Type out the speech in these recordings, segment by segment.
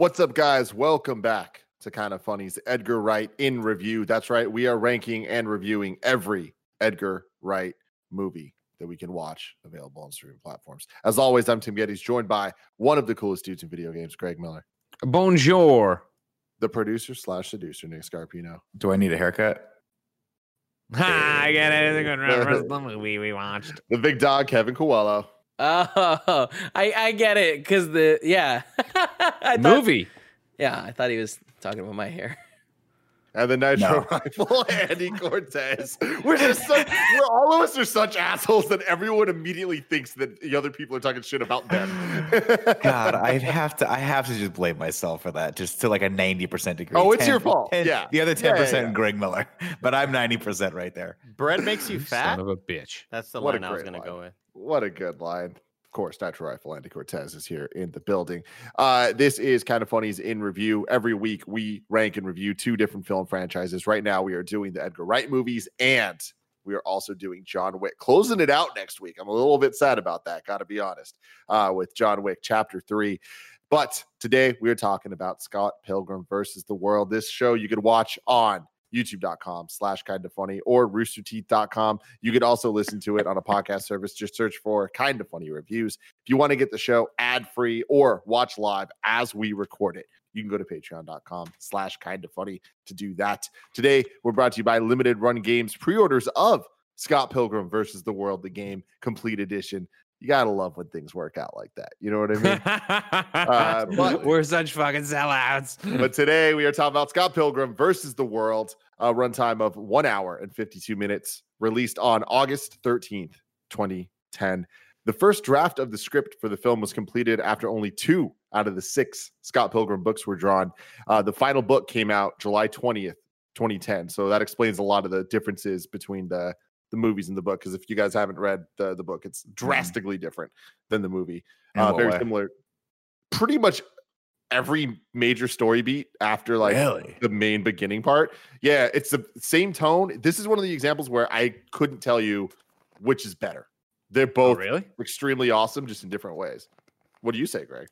What's up, guys? Welcome back to Kind of Funny's Edgar Wright in review. That's right. We are ranking and reviewing every Edgar Wright movie that we can watch available on streaming platforms. As always, I'm Tim Gettys, joined by one of the coolest dudes in video games, Greg Miller, Bonjour. the producer slash seducer, Nick Scarpino, Do I need a haircut? Ha, I get it. It's a good reference. The movie we watched. the big dog, Kevin Coelho, Oh, I I get it because the yeah I thought, Movie. Yeah, I thought he was talking about my hair. and the Nitro No. Rifle, Andy Cortez. We're just such, we're all of us are such assholes that everyone immediately thinks that the other people are talking shit about them. God, I'd have to. I have to just blame myself for that, just to like a ninety percent degree. Oh, it's your fault. 10 Yeah. the other ten yeah, percent, yeah. Greg Miller, but I'm ninety percent right there. Bread makes you fat. Son of a bitch. That's the What line I was going to line. go with. What a good line. Of course, Nitro Rifle Andy Cortez is here in the building. Uh, this is kind of funny's in review. Every week we rank and review two different film franchises. Right now we are doing the Edgar Wright movies and we are also doing John Wick. Closing it out next week. I'm a little bit sad about that, gotta be honest, uh, with John Wick chapter three. But today we are talking about Scott Pilgrim versus the World. This show you could watch on youtube.com slash kind of funny or roosterteeth.com. You could also listen to it on a podcast service. Just search for kind of funny reviews. If you want to get the show ad free or watch live as we record it, you can go to patreon.com slash kind of funny to do that. Today, we're brought to you by Limited Run Games pre-orders of Scott Pilgrim versus the World, the game complete edition. You gotta love when things work out like that. You know what I mean? Uh, but- We're such fucking sellouts. but today we are talking about Scott Pilgrim versus the World, a runtime of one hour and 52 minutes, released on August 13th, 2010. The first draft of the script for the film was completed after only two out of the six Scott Pilgrim books were drawn. Uh, the final book came out July 20th, 2010. So that explains a lot of the differences between the the movies and the book. Because if you guys haven't read the, the book, it's drastically different than the movie uh, very way? similar. Pretty much every major story beat after like Really? the main beginning part. Yeah, it's the same tone. This is one of the examples where I couldn't tell you which is better. They're Oh, both really? extremely awesome, just in different ways. What do you say, Greg?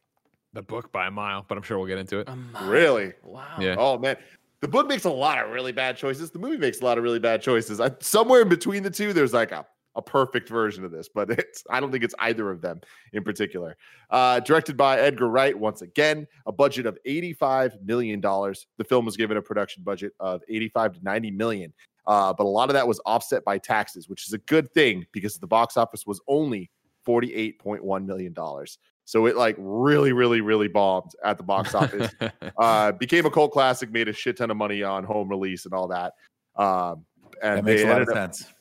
The book by a mile, but I'm sure we'll get into it. A mile. Really? Wow. Yeah. Oh man, the book makes a lot of really bad choices. The movie makes a lot of really bad choices. I, somewhere in between the two, there's like a, a perfect version of this, but it's I don't think it's either of them in particular. Uh, directed by Edgar Wright once again, a budget of 85 million dollars. The film was given a production budget of 85 to 90 million. Uh, but a lot of that was offset by taxes, which is a good thing because the box office was only 48.1 million dollars. So it like really, really, really bombed at the box office uh, became a cult classic, made a shit ton of money on home release and all that. Um, and That makes a lot of ended up, sense.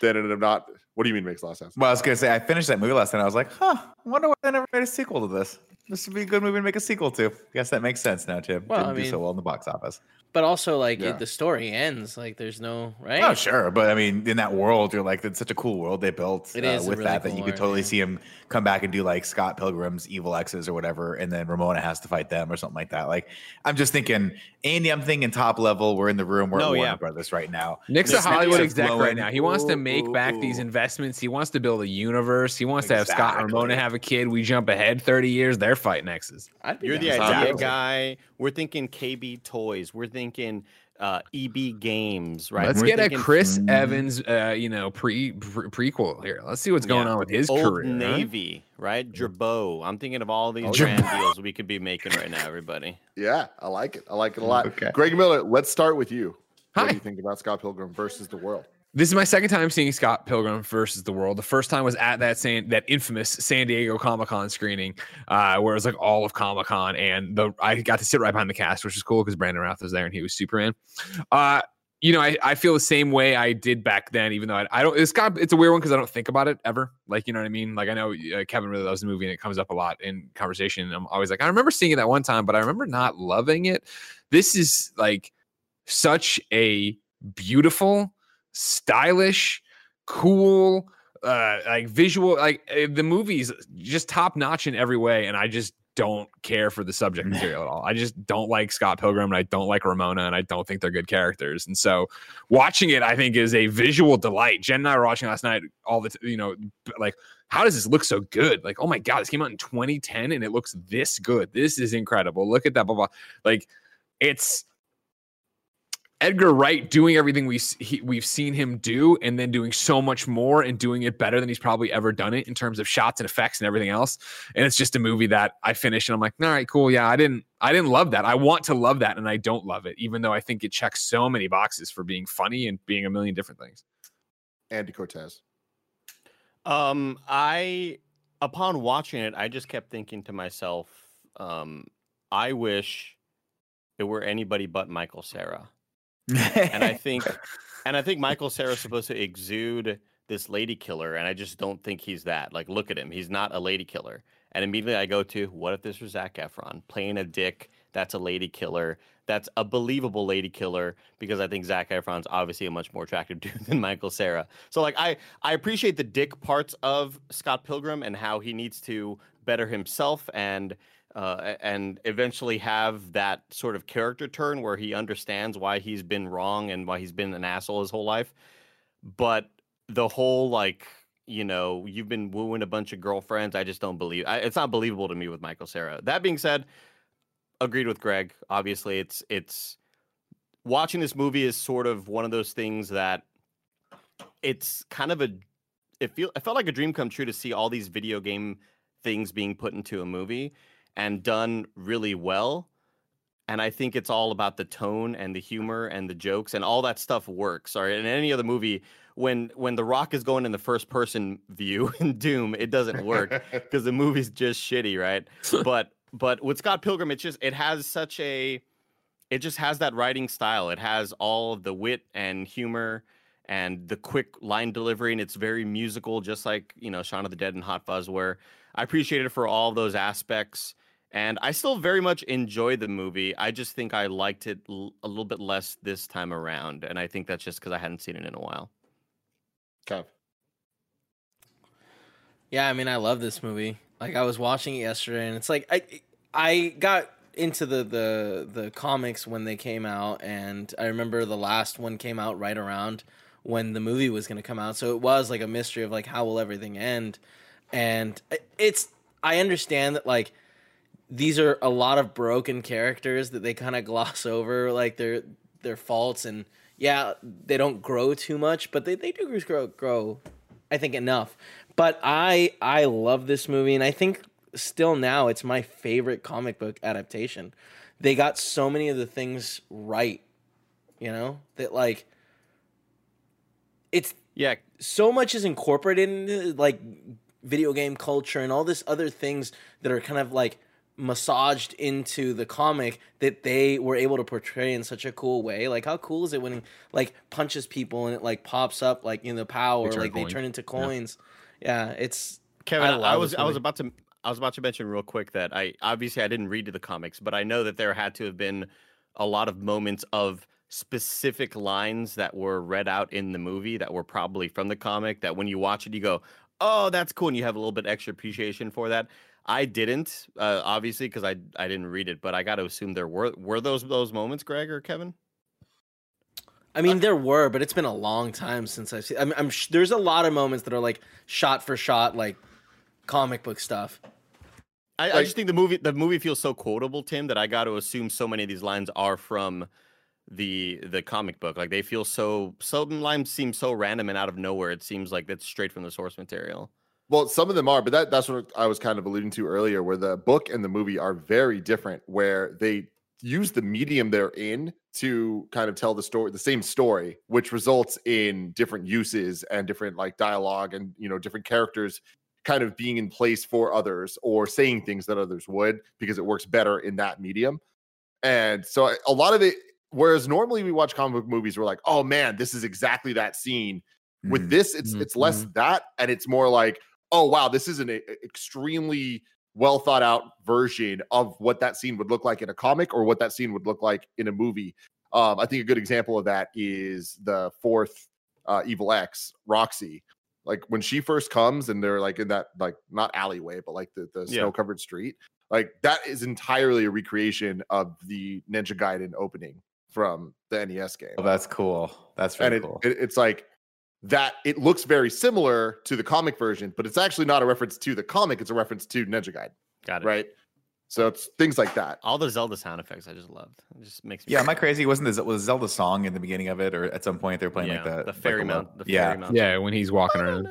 they ended up not. What do you mean makes a lot of sense? Well, I was gonna say I finished that movie last night. I was like, huh, I wonder why they never made a sequel to this. This would be a good movie to make a sequel to. I Guess that makes sense now, Tim. Well, Didn't I do so well in the box office. But also, like, Yeah. it, the story ends. Like, there's no right. Oh, sure, but I mean, in that world, you're like, it's such a cool world they built It uh, is with really that that you could totally yeah. see him come back and do like Scott Pilgrim's evil exes or whatever, and then Ramona has to fight them or something like that. Like, I'm just thinking, Andy, I'm thinking top level. We're in the room. We're No, at Warner yeah. Brothers right now. Nick's a Hollywood exec right now. He wants to Ooh, make back ooh, these investments. He wants to build a universe. He wants to have Scott and Ramona have a kid. We jump ahead 30 years. They're fighting exes. I'd be You're the down. Idea guy. We're thinking KB Toys. We're thinking uh, EB Games, right? Let's We're get a Chris Mm. Evans, uh, you know, pre, pre prequel here. Let's see what's going Yeah. on with his Old career. huh? Navy, right? Jerbo. I'm thinking of all these Oh, brand Jerbo. deals we could be making right now, everybody. Yeah, I like it. I like it a lot. Okay. Greg Miller, let's start with you. Hi. What do you think about Scott Pilgrim versus the World? This is my second time seeing Scott Pilgrim versus the World. The first time was at that San, that infamous San Diego Comic Con screening, uh, where it was like all of Comic Con, and the I got to sit right behind the cast, which was cool because Brandon Routh was there and he was Superman. Uh, you know, I, I feel the same way I did back then, even though I, I don't. It's got it's a weird one because I don't think about it ever. Like you know what I mean? Like I know uh, Kevin really loves the movie and it comes up a lot in conversation. I'm always like, I remember seeing it that one time, but I remember not loving it. This is like such a beautiful, stylish, cool, uh, like visual. Like uh, the movie's just top notch in every way, and I just don't care for the subject material at all. I just don't like Scott Pilgrim, and I don't like Ramona, and I don't think they're good characters. And so, watching it, I think, is a visual delight. Jen and I were watching last night. All the, t- you know, like how does this look so good? Like, oh my god, this came out in 2010 and it looks this good. This is incredible. Look at that, blah blah. Like, it's Edgar Wright doing everything we he, we've seen him do, and then doing so much more and doing it better than he's probably ever done it in terms of shots and effects and everything else. And it's just a movie that I finish and I'm like, all right, cool, yeah, I didn't I didn't love that. I want to love that, and I don't love it, even though I think it checks so many boxes for being funny and being a million different things. Andy Cortez. Um, I upon watching it, I just kept thinking to myself, um, I wish it were anybody but Michael Cera and I think, and I think Michael Cera's supposed to exude this lady killer, and I just don't think he's that. Like, look at him; he's not a lady killer. And immediately I go to, what if this was Zac Efron playing a dick? That's a lady killer. That's a believable lady killer because I think Zac Efron's obviously a much more attractive dude than Michael Cera. So like I I appreciate the dick parts of Scott Pilgrim and how he needs to better himself and uh, and eventually have that sort of character turn where he understands why he's been wrong and why he's been an asshole his whole life. But the whole like you know you've been wooing a bunch of girlfriends, I just don't believe. I, it's not believable to me with Michael Cera. That being said, agreed with Greg. Obviously, it's it's watching this movie is sort of one of those things that it's kind of a it feel it felt like a dream come true to see all these video game things being put into a movie and done really well. And I think it's all about the tone and the humor and the jokes and all that stuff works. Or in any other movie, when when The Rock is going in the first person view in Doom, it doesn't work because the movie's just shitty, right? but but with Scott Pilgrim, it just it has such a it just has that writing style. It has all of the wit and humor and the quick line delivery, and it's very musical, just like you know Shaun of the Dead and Hot Fuzz, where I appreciate it for all of those aspects. And I still very much enjoy the movie. I just think I liked it l- a little bit less this time around. And I think that's just because I hadn't seen it in a while. Kev. Yeah, I mean, I love this movie. Like I was watching it yesterday, and it's like I I got into the the the comics when they came out, and I remember the last one came out right around when the movie was going to come out. So it was like a mystery of like how will everything end, and uh, it's I understand that like these are a lot of broken characters that they kind of gloss over like their their faults and yeah they don't grow too much but they, they do grow grow i think enough. But i i love this movie and i think still now it's my favorite comic book adaptation. They got so many of the things right you know that like it's yeah. so much is incorporated into like video game culture and all this other things that are kind of like massaged into the comic that they were able to portray in such a cool way. Like how cool is it when like punches people and it like pops up like in the power, like they turn into coins. Yeah, yeah it's Kevin. I, I was I was about to I was about to mention real quick that I obviously I didn't read the comics, but I know that there had to have been a lot of moments of specific lines that were read out in the movie that were probably from the comic that when you watch it you go, "Oh, that's cool," and you have a little bit extra appreciation for that. I didn't, uh, obviously, because I I didn't read it, but I got to assume there were were those those moments, Greg or Kevin. I mean, there were, but it's been a long time since I've seen. I'm, I'm sh- there's a lot of moments that are like shot for shot, like comic book stuff. I, like, I just think the movie the movie feels so quotable, Tim, that I got to assume so many of these lines are from the the comic book. Like they feel so some lines seem so random and out of nowhere. It seems like that's straight from the source material. Well, some of them are, but that that's what I was kind of alluding to earlier, where the book and the movie are very different, where they use the medium they're in to kind of tell the story, the same story, which results in different uses and different like dialogue and you know different characters kind of being in place for others or saying things that others would because it works better in that medium. And so a lot of it, whereas normally we watch comic book movies, we're like, oh man, this is exactly that scene. With mm-hmm. this, it's mm-hmm. it's less mm-hmm. that, and it's more like oh wow, this is an a, extremely well thought out version of what that scene would look like in a comic or what that scene would look like in a movie. Um, I think a good example of that is the fourth uh, Evil Ex, Roxy. Like when she first comes and they're like in that like not alleyway, but like the, the yeah. snow covered street. Like that is entirely a recreation of the Ninja Gaiden opening from the NES game. Oh, that's cool. That's really and cool. It, it's like that it looks very similar to the comic version, but it's actually not a reference to the comic. It's a reference to Ninja Gaiden, Got it. right? So it's things like that. All the Zelda sound effects I just loved. It just makes me Yeah, am I crazy? Wasn't this was Zelda song in the beginning of it, or at some point they're playing yeah, like the the like fairy a mount. lo- The yeah, fairy mount. Yeah, when he's walking around.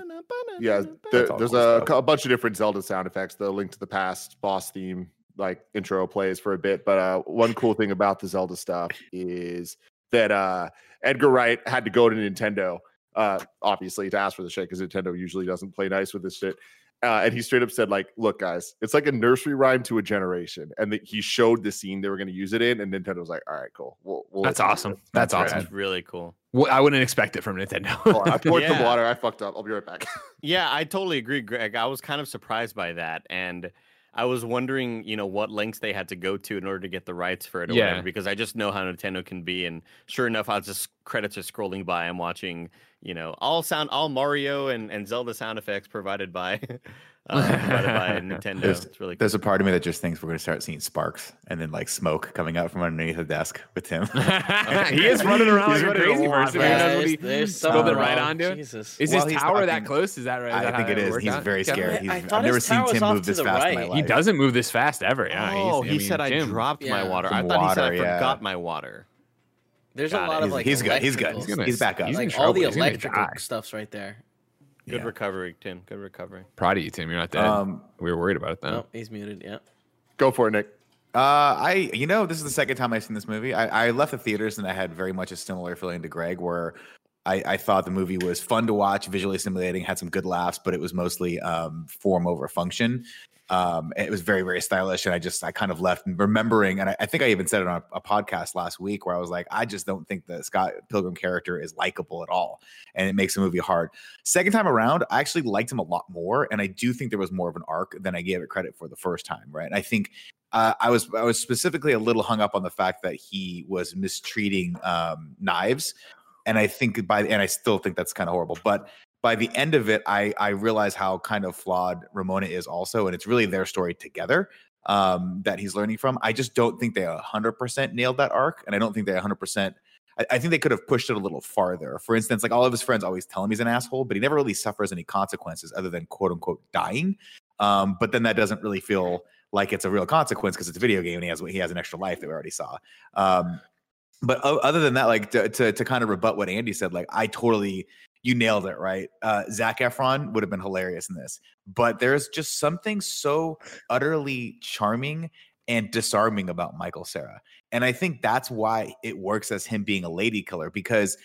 Yeah, there, there's cool a, a bunch of different Zelda sound effects. The Link to the Past boss theme, like intro, plays for a bit. But uh, one cool thing about the Zelda stuff is that uh, Edgar Wright had to go to Nintendo, uh, obviously, to ask for the shit because Nintendo usually doesn't play nice with this shit. Uh, and he straight up said, like, look, guys, it's like a nursery rhyme to a generation. And that he showed the scene they were going to use it in, and Nintendo was like, all right, cool. We'll, we'll That's let you do awesome. That's That's awesome. That's really cool. Well, I wouldn't expect it from Nintendo. Hold on, I poured some Yeah. water. I fucked up. I'll be right back. Yeah, I totally agree, Greg. I was kind of surprised by that, and I was wondering, you know, what lengths they had to go to in order to get the rights for it, or Yeah. whatever. Because I just know how Nintendo can be, and sure enough, I was just credits are scrolling by. I'm watching, you know, all sound, all Mario and, and Zelda sound effects provided by, uh, provided by Nintendo. There's- it's really cool. There's a part of me that just thinks we're gonna start seeing sparks and then like smoke coming out from underneath the desk with Tim. he is running around He's like a running a crazy person. fast. Who Yeah, knows what there's, he there's something right wrong. onto it? Jesus. Is While his he's tower that close? Is that right? Is I that think it is. He's out? very Kevin? scared. I- He's, I I've never seen Tim move this the fast in my life. He doesn't move this fast ever. Yeah. Oh, he said I dropped my water. I thought he said I water, forgot my water. There's Got a lot He's- of like he's good. He's good. He's, gonna- he's back up. he's like all the trouble. He's electrical stuff's right there. Good Yeah. recovery, Tim. Good recovery. Proud of you, Tim. You're not dead. Um, we were worried about it though. No, he's muted. Yeah. Go for it, Nick. Uh, I you know this is the second time I've seen this movie. I, I left the theaters and I had very much a similar feeling to Greg, where I, I thought the movie was fun to watch, visually stimulating, had some good laughs, but it was mostly um, form over function. Um, it was very very stylish, and I just I kind of left remembering, and I, I think I even said it on a, a podcast last week where I was like, I just don't think the Scott Pilgrim character is likable at all, and it makes the movie hard. Second time around, I actually liked him a lot more, and I do think there was more of an arc than I gave it credit for the first time. Right, and I think uh, I was I was specifically a little hung up on the fact that he was mistreating um, knives, and I think by and I still think that's kind of horrible. But by the end of it, I I realize how kind of flawed Ramona is also, and it's really their story together um, that he's learning from. I just don't think they a hundred percent nailed that arc, and I don't think they a hundred percent. I I think they could have pushed it a little farther. For instance, like all of his friends always tell him he's an asshole, but he never really suffers any consequences other than quote unquote dying. Um, but then that doesn't really feel like it's a real consequence because it's a video game and he has he has an extra life that we already saw. Um, but other than that, like to, to to kind of rebut what Andy said, like I totally you nailed it right. Uh, Zac Efron would have been hilarious in this, but there's just something so utterly charming and disarming about Michael Cera, and I think that's why it works as him being a lady killer because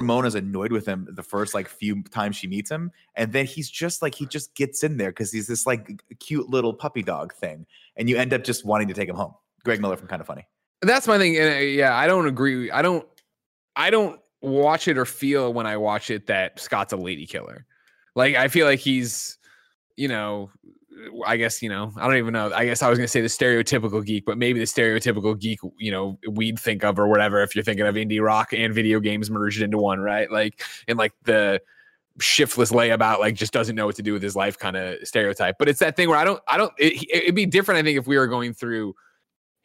Ramona's annoyed with him the first like few times she meets him, and then he's just like he just gets in there because he's this like cute little puppy dog thing, and you end up just wanting to take him home. Greg Miller from Kind of Funny. That's my thing. And uh, yeah, I don't agree. I don't. I don't watch it or feel when I watch it that Scott's a lady killer. Like I feel like he's, you know, I guess you know. I don't even know. I guess I was gonna say the stereotypical geek, but maybe the stereotypical geek, you know, we'd think of or whatever. If you're thinking of indie rock and video games merged into one, right? Like and like the shiftless layabout, like just doesn't know what to do with his life, kind of stereotype. But it's that thing where I don't. I don't. It, it'd be different. I think if we were going through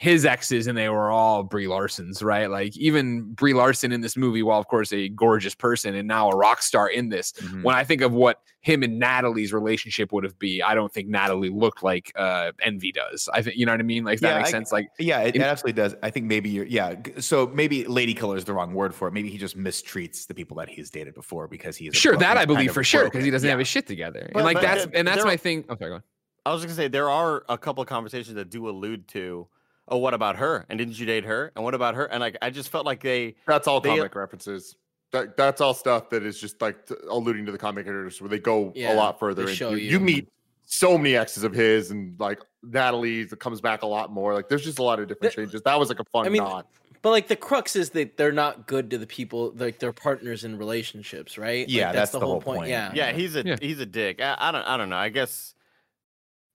his exes and they were all Brie Larson's, right? Like even Brie Larson in this movie, while of course a gorgeous person and now a rock star in this, Mhm. when I think of what him and Natalie's relationship would have been, I don't think Natalie looked like uh Envy does. I think you know what I mean? Like if that makes I- sense. Like Yeah, it, In- absolutely does. I think maybe you're, yeah. So maybe lady killer is the wrong word for it. Maybe he just mistreats the people that he's dated before because he's sure, that I believe for sure because he doesn't Yeah. have his shit together. But- and like but that's and that's my thing. Okay, go on. I was just gonna say there are a couple of conversations that do allude to, oh, what about her? And didn't you date her? And what about her? And like I just felt like they That's all They- comic references. That that's all stuff that is just like t- alluding to the comic characters where they go Yeah, a lot further. they into- show you. you. meet so many exes of his and like Natalie comes back a lot more. Like there's just a lot of different The- changes. That was like a fun I mean, nod. But like the crux is that they're not good to the people, like their partners in relationships, right? Like, Yeah, that's the whole point. Yeah. yeah, he's a Yeah. he's a dick. I, I don't I don't know. I guess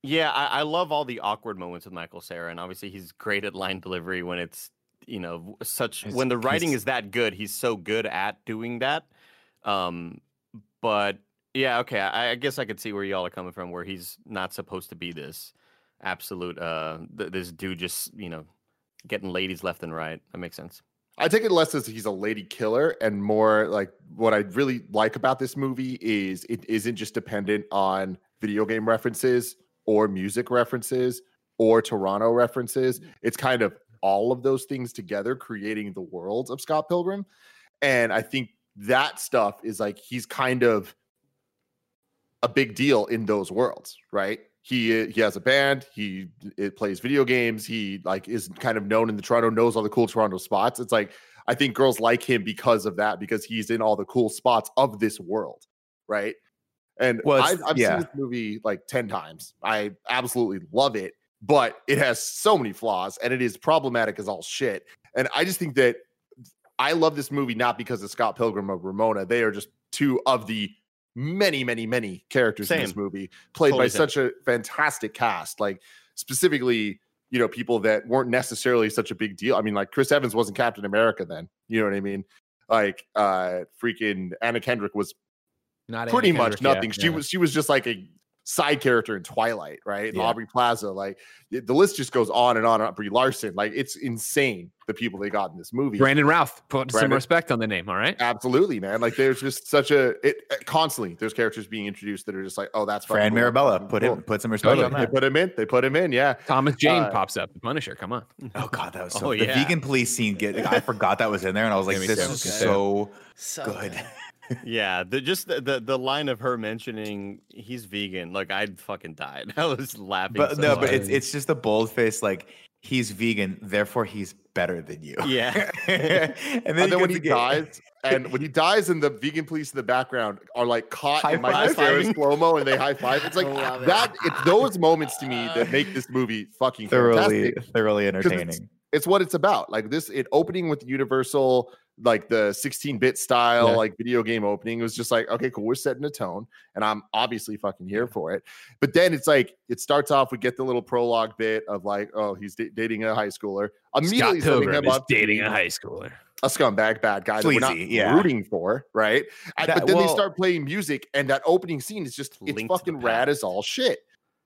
yeah, I, I love all the awkward moments with Michael Cera, and obviously he's great at line delivery when it's you know such His- when the writing is that good. He's so good at doing that. Um, but yeah, okay, I, I guess I could see where y'all are coming from, where he's not supposed to be this absolute uh th- this dude just you know getting ladies left and right. That makes sense. I take it less as he's a lady killer and more like what I really like about this movie is it isn't just dependent on video game references or music references or Toronto references. Mm-hmm. It's kind of all of those things together creating the world of Scott Pilgrim. And I think that stuff is like he's kind of a big deal in those worlds, right? He he has a band. He it plays video games. He like is kind of known in the Toronto. Knows all the cool Toronto spots. It's like I think girls like him because of that because he's in all the cool spots of this world, right? And Well, I've, I've yeah. seen this movie like ten times. I absolutely love it, but it has so many flaws and it is problematic as all shit. And I just think that I love this movie not because of Scott Pilgrim or Ramona. They are just two of the many, many, many characters in this movie, played Totally by same. such a fantastic cast. Like specifically, you know, people that weren't necessarily such a big deal. I mean, like Chris Evans wasn't Captain America then. You know what I mean? Like uh freaking Anna Kendrick was Not pretty Anna much Kendrick, yeah, nothing. She yeah. was she was just like a side character in Twilight, right? Yeah. Aubrey Plaza, like the the list just goes on and on. and on. Brie Larson, like it's insane the people they got in this movie. Brandon Routh. Put some respect on the name. All right. Absolutely, man. Like there's just such a it uh, constantly there's characters being introduced that are just like, oh, that's fucking Fran cool. Mirabella, put cool. him, put some respect Totally. on They that. put him in. They put him in. Yeah. Thomas Jane Uh, pops up. The Punisher. Come on. Oh god, that was so. Oh, the vegan police scene. Get, I forgot that was in there, and I was like, this is Okay. so So good. Yeah, the just the, the the line of her mentioning he's vegan, like I'd fucking died. I was laughing. But so no, but it's it's just a bold face. Like he's vegan, therefore he's better than you. Yeah. and then, And then when he to dies, and when he dies, and the vegan police in the background are like caught in Michael High-fiving. Cera's slow mo, and they high five. It's like I love it. that. It's those moments to me that make this movie fucking thoroughly fantastic. thoroughly it's- entertaining. it's what it's about. Like this, it opening with Universal, like the 16-bit style, Yeah. like video game opening. It was just like, okay, cool, we're setting a tone, and I'm obviously fucking here for it. But then it's like it starts off. We get the little prologue bit of like, oh, he's da- dating a high schooler. Scott Immediately setting Pilgrim him is up dating a high schooler. a scumbag bad guy that we're not yeah. rooting for, right? That- but then they start playing music, and that opening scene is just it's fucking rad as all shit.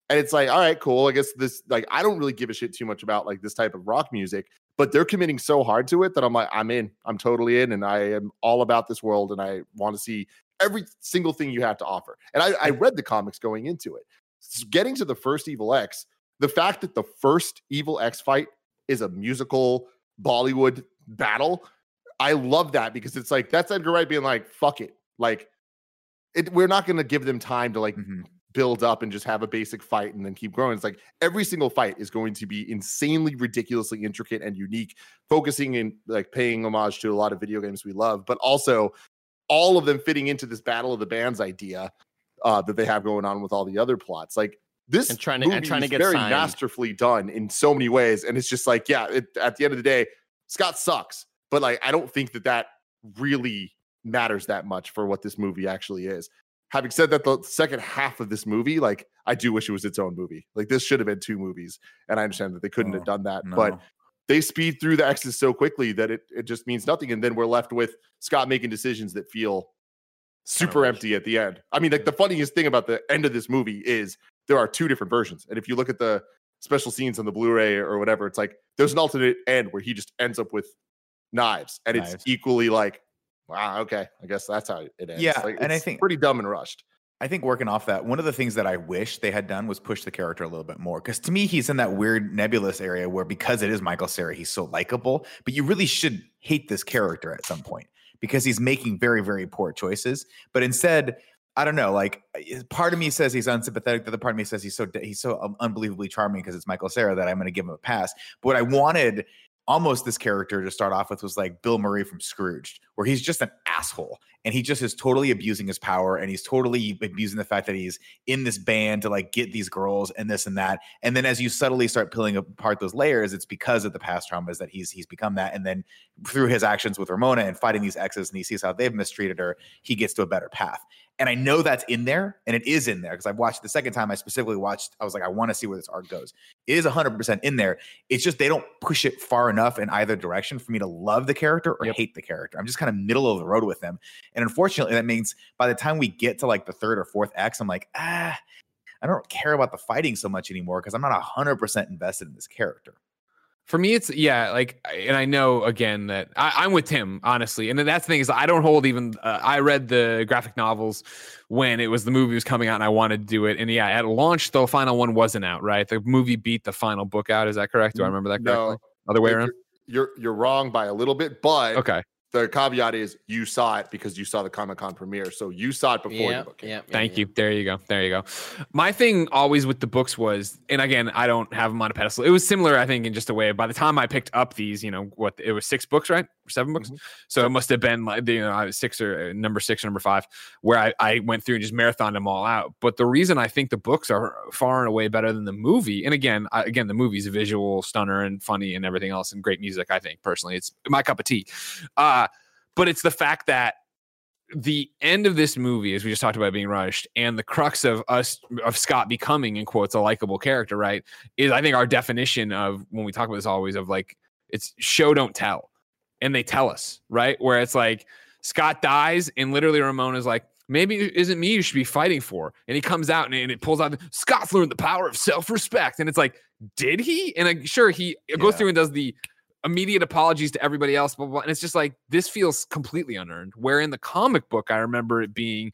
And it's like, all right, cool. I guess this like I don't really give a shit too much about like this type of rock music, but they're committing so hard to it that I'm like, I'm in, I'm totally in, and I am all about this world, and I want to see every single thing you have to offer. And I, I read the comics going into it. S- Getting to the first Evil Ex, the fact that the first Evil Ex fight is a musical Bollywood battle, I love that because it's like that's Edgar Wright being like, fuck it. Like it, we're not gonna give them time to like Mhm. Build up and just have a basic fight and then keep growing. It's like every single fight is going to be insanely ridiculously intricate and unique, focusing in like paying homage to a lot of video games we love, but also all of them fitting into this battle of the bands idea uh, that they have going on with all the other plots. Like this And trying to- and movie trying to is get very signed. masterfully done in so many ways, and it's just like, yeah, it, at the end of the day, Scott sucks, but like I don't think that that really matters that much for what this movie actually is. Having said that, the second half of this movie, like I do wish it was its own movie. Like this should have been two movies, and I understand that they couldn't have Oh, done that, but they speed through the X's so quickly that it it just means nothing, and then we're left with Scott making decisions that feel super empty at the end. I mean, like the funniest thing about the end of this movie is there are two different versions, and if you look at the special scenes on the Blu-ray or whatever, it's like there's an alternate end where he just ends up with knives, and Knives. it's equally like, wow, okay, I guess that's how it ends. Yeah, Like, and I think- pretty dumb and rushed. I think working off that, one of the things that I wish they had done was push the character a little bit more. Because to me, he's in that weird nebulous area where because it is Michael Cera, he's so likable, but you really should hate this character at some point because he's making very, very poor choices. But instead, I don't know. Like, uh, part of me says he's unsympathetic. The other part of me says he's so he's so um, unbelievably charming because it's Michael Cera that I'm going to give him a pass. But what I wanted almost this character to start off with was like Bill Murray from Scrooged, where he's just an asshole and he just is totally abusing his power and he's totally abusing the fact that he's in this band to like get these girls and this and that. And then as you subtly start peeling apart those layers, it's because of the past traumas that he's he's become that. And then through his actions with Ramona and fighting these exes and he sees how they've mistreated her, he gets to a better path. And I know that's in there and it is in there because I've watched the second time I specifically watched, I was like, I want to see where this arc goes. It is 100% in there. It's just they don't push it far enough in either direction for me to love the character or Yep. hate the character. I'm just kind of middle of the road with them. And unfortunately, that means by the time we get to like the third or fourth X, I'm like, ah, I don't care about the fighting so much anymore because I'm not 100% invested in this character. For me, it's yeah, like, and I know again that I, I'm with Tim, honestly, and that's the thing is I don't hold even. Uh, I read the graphic novels when it was the movie was coming out, and I wanted to do it. And yeah, at launch, the final one wasn't out. Right, the movie beat the final book out. Is that correct? Do I remember that correctly? No. Other way You're- around. You're you're wrong by a little bit, but Okay. The caveat is you saw it because you saw the Comic Con premiere, so you saw it before the book. came yeah, out. yeah, Thank yeah. you. There you go. There you go. My thing always with the books was, and again, I don't have them on a pedestal. It was similar, I think, in just a way. By the time I picked up these, you know, what it was six books, right? Or seven books. Mhm. So it must have been like, you know, I was six or uh, number six or number five, where I, I went through and just marathoned them all out. But the reason I think the books are far and away better than the movie, and again, I, again, the movie's a visual stunner and funny and everything else and great music. I think personally, it's my cup of tea. Uh, but it's the fact that the end of this movie, as we just talked about being rushed, and the crux of us of Scott becoming in quotes a likable character, right? Is I think our definition of when we talk about this always of like it's show don't tell. And they tell us, right? Where it's like Scott dies, and literally Ramon is like, maybe it isn't me you should be fighting for. And he comes out and, and it pulls out Scott's learned the power of self-respect. And it's like, did he? And like, sure, he goes through and does the immediate apologies to everybody else, blah, blah, blah. And it's just like this feels completely unearned. Where in the comic book, I remember it being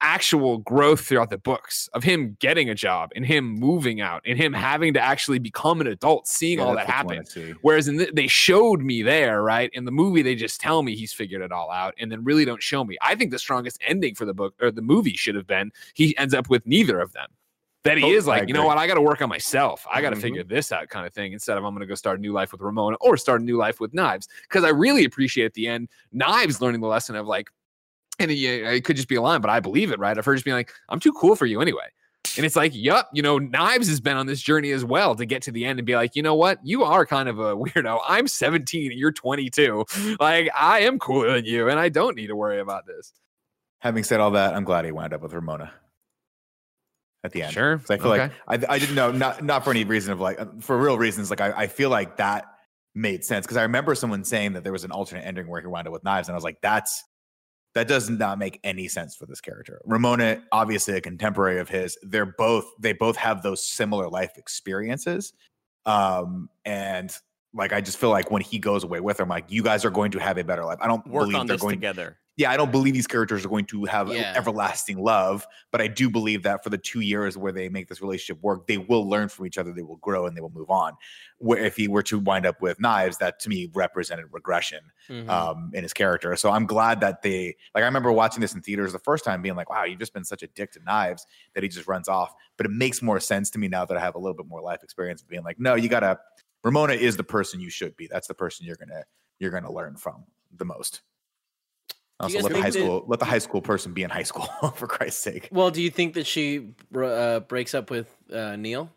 actual growth throughout the books of him getting a job and him moving out and him having to actually become an adult, seeing Yeah, all that happen. Whereas in the, they showed me there, right? In the movie, they just tell me he's figured it all out and then really don't show me. I think the strongest ending for the book or the movie should have been he ends up with neither of them. That he Oh, is like, you know what, I got to work on myself. I got to Mhm. figure this out, kind of thing. Instead of I'm going to go start a new life with Ramona or start a new life with Knives, because I really appreciate at the end Knives learning the lesson of like, and yeah, it could just be a line, but I believe it, right? I've heard just being like, I'm too cool for you anyway. And it's like, yup, you know, Knives has been on this journey as well to get to the end and be like, you know what? You are kind of a weirdo. I'm 17 and you're 22. Like, I am cooler than you, and I don't need to worry about this. Having said all that, I'm glad he wound up with Ramona at the end. Sure. I feel Okay. like I, I didn't know not not for any reason of like uh, for real reasons. Like I, I feel like that made sense because I remember someone saying that there was an alternate ending where he wound up with knives, and I was like, that's that does not make any sense for this character. Ramona, obviously a contemporary of his, they're both they both have those similar life experiences, um, and like I just feel like when he goes away with her, I'm like, you guys are going to have a better life. I don't Work believe on they're this going together. Yeah, I don't believe these characters are going to have Yeah. everlasting love, but I do believe that for the two years where they make this relationship work, they will learn from each other, they will grow, and they will move on. Where if he were to wind up with knives, that to me represented regression Mhm. um, in his character. So I'm glad that they like. I remember watching this in theaters the first time, being like, "Wow, you've just been such a dick to knives that he just runs off." But it makes more sense to me now that I have a little bit more life experience, being like, "No, you gotta." Ramona is the person you should be. That's the person you're gonna you're gonna learn from the most. Do you Also, let the think high that- school let the high school person be in high school for Christ's sake. Well, do you think that she uh, breaks up with uh, Neil,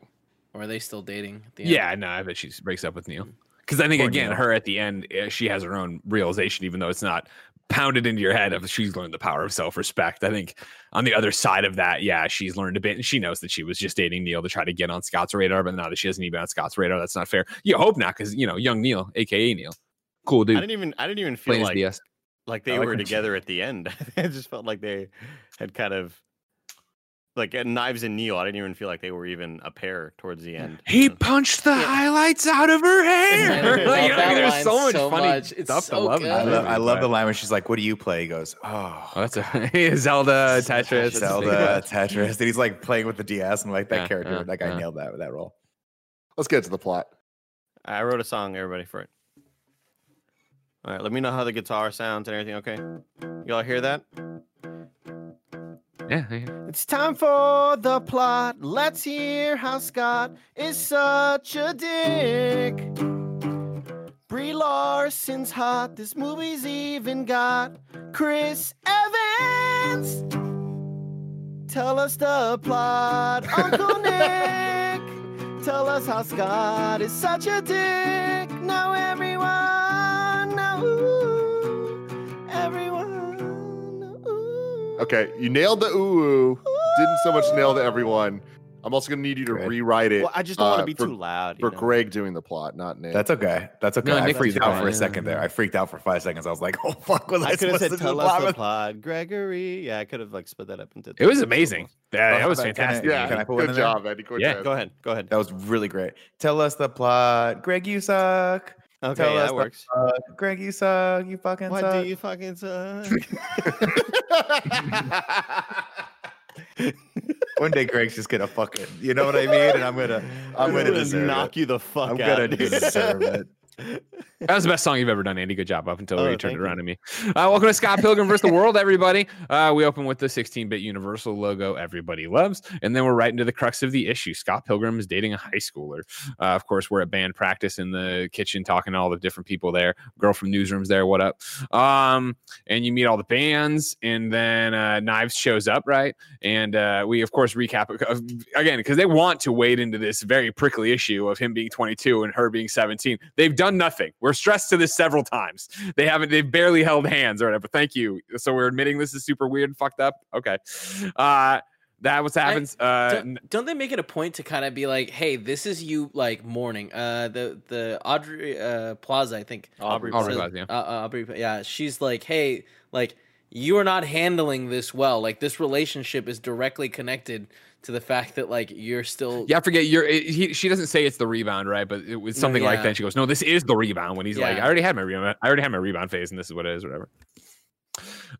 or are they still dating? At the end? Yeah, no, I bet she breaks up with Neil. Because I think Poor again, Neil. her at the end, uh, she has her own realization, even though it's not pounded into your head of she's learned the power of self-respect. I think on the other side of that, yeah, she's learned a bit, and she knows that she was just dating Neil to try to get on Scott's radar, but now that she hasn't even on Scott's radar, that's not fair. You hope not, because you know, young Neil, aka Neil, cool dude. I dude, didn't even I didn't even feel playing his like BS. Like they I like were together at the end. I just felt like they had kind of like Knives and Neil. I didn't even feel like they were even a pair towards the end. He punched the Yeah. highlights out of her hair. love Like, you know, that there's so much so funny much. It's stuff to so love. in good. I love, movie, I love the line when she's like, "What do you play?" He goes, "Oh, Oh, that's a Zelda Tetris. Zelda, Tetris." And he's like playing with the DS. I'm like, that Yeah, character, yeah, that guy yeah. nailed that with that role. Let's get to the plot. I wrote a song, everybody, for it. All right, let me know how the guitar sounds and everything. Okay, y'all hear that? Yeah, yeah. It's time for the plot. Let's hear how Scott is such a dick. Brie Larson's hot. This movie's even got Chris Evans. Tell us the plot, Uncle Nick. Tell us how Scott is such a dick. Okay, you nailed the ooh. ooh. Didn't so much nail the everyone. I'm also gonna need you to Great. rewrite it Well, I just don't want uh, to be for, too loud. you for know? Greg doing the plot, not Nick. That's okay. That's okay. No, I Nick freaked out fine, for a second there. I freaked out for five seconds. I was like, "Oh fuck!" Was I, I could have supposed said to tell us the plot? plot, Gregory. Yeah, I could have like split that up into. It was amazing. Yeah, that was fantastic. yeah, Can I put good in job, Andy Cortez. Yeah, Go ahead. Go ahead. That was really great. Tell us the plot, Greg. You suck. Okay, Tell yeah, us that works. plot, Greg. You suck. You fucking What suck. do you fucking suck? One day, Greg's just gonna fuck it. You know what I mean? And I'm gonna. I'm gonna deserve knock it. you the fuck out. I'm gonna deserve it. That was the best song you've ever done, Andy. Good job up until Oh, you turned it around you. to me. Uh, welcome to Scott Pilgrim vs. the World, everybody. Uh, we open with the 16-bit Universal logo everybody loves, and then we're right into the crux of the issue. Scott Pilgrim is dating a high schooler. Uh, of course, we're at band practice in the kitchen talking to all the different people there. Girl from newsrooms there, what up? Um, and you meet all the bands, and then uh, Knives shows up, right? And uh, we, of course, recap again because they want to wade into this very prickly issue of him being 22 and her being 17. They've done nothing. We're stressed to this several times. They haven't. They've barely held hands or whatever. Thank you. So we're admitting this is super weird, and fucked up. Okay. Uh, that what happens. uh, don't, don't they make it a point to kind of be like, "Hey, this is you like mourning." Uh, the the Audrey uh, Plaza, I think. Aubrey Aubrey says- Plaza, yeah. uh, uh, Aubrey, yeah. She's like, "Hey, like you are not handling this well. Like this relationship is directly connected to the fact that like you're still Yeah, I forget. You're. It, he, she doesn't say it's the rebound, right? But it was something like that. And she goes, "No, this is the rebound." When he's like, "I already had my rebound. I already had my rebound phase, and this is what it is, whatever."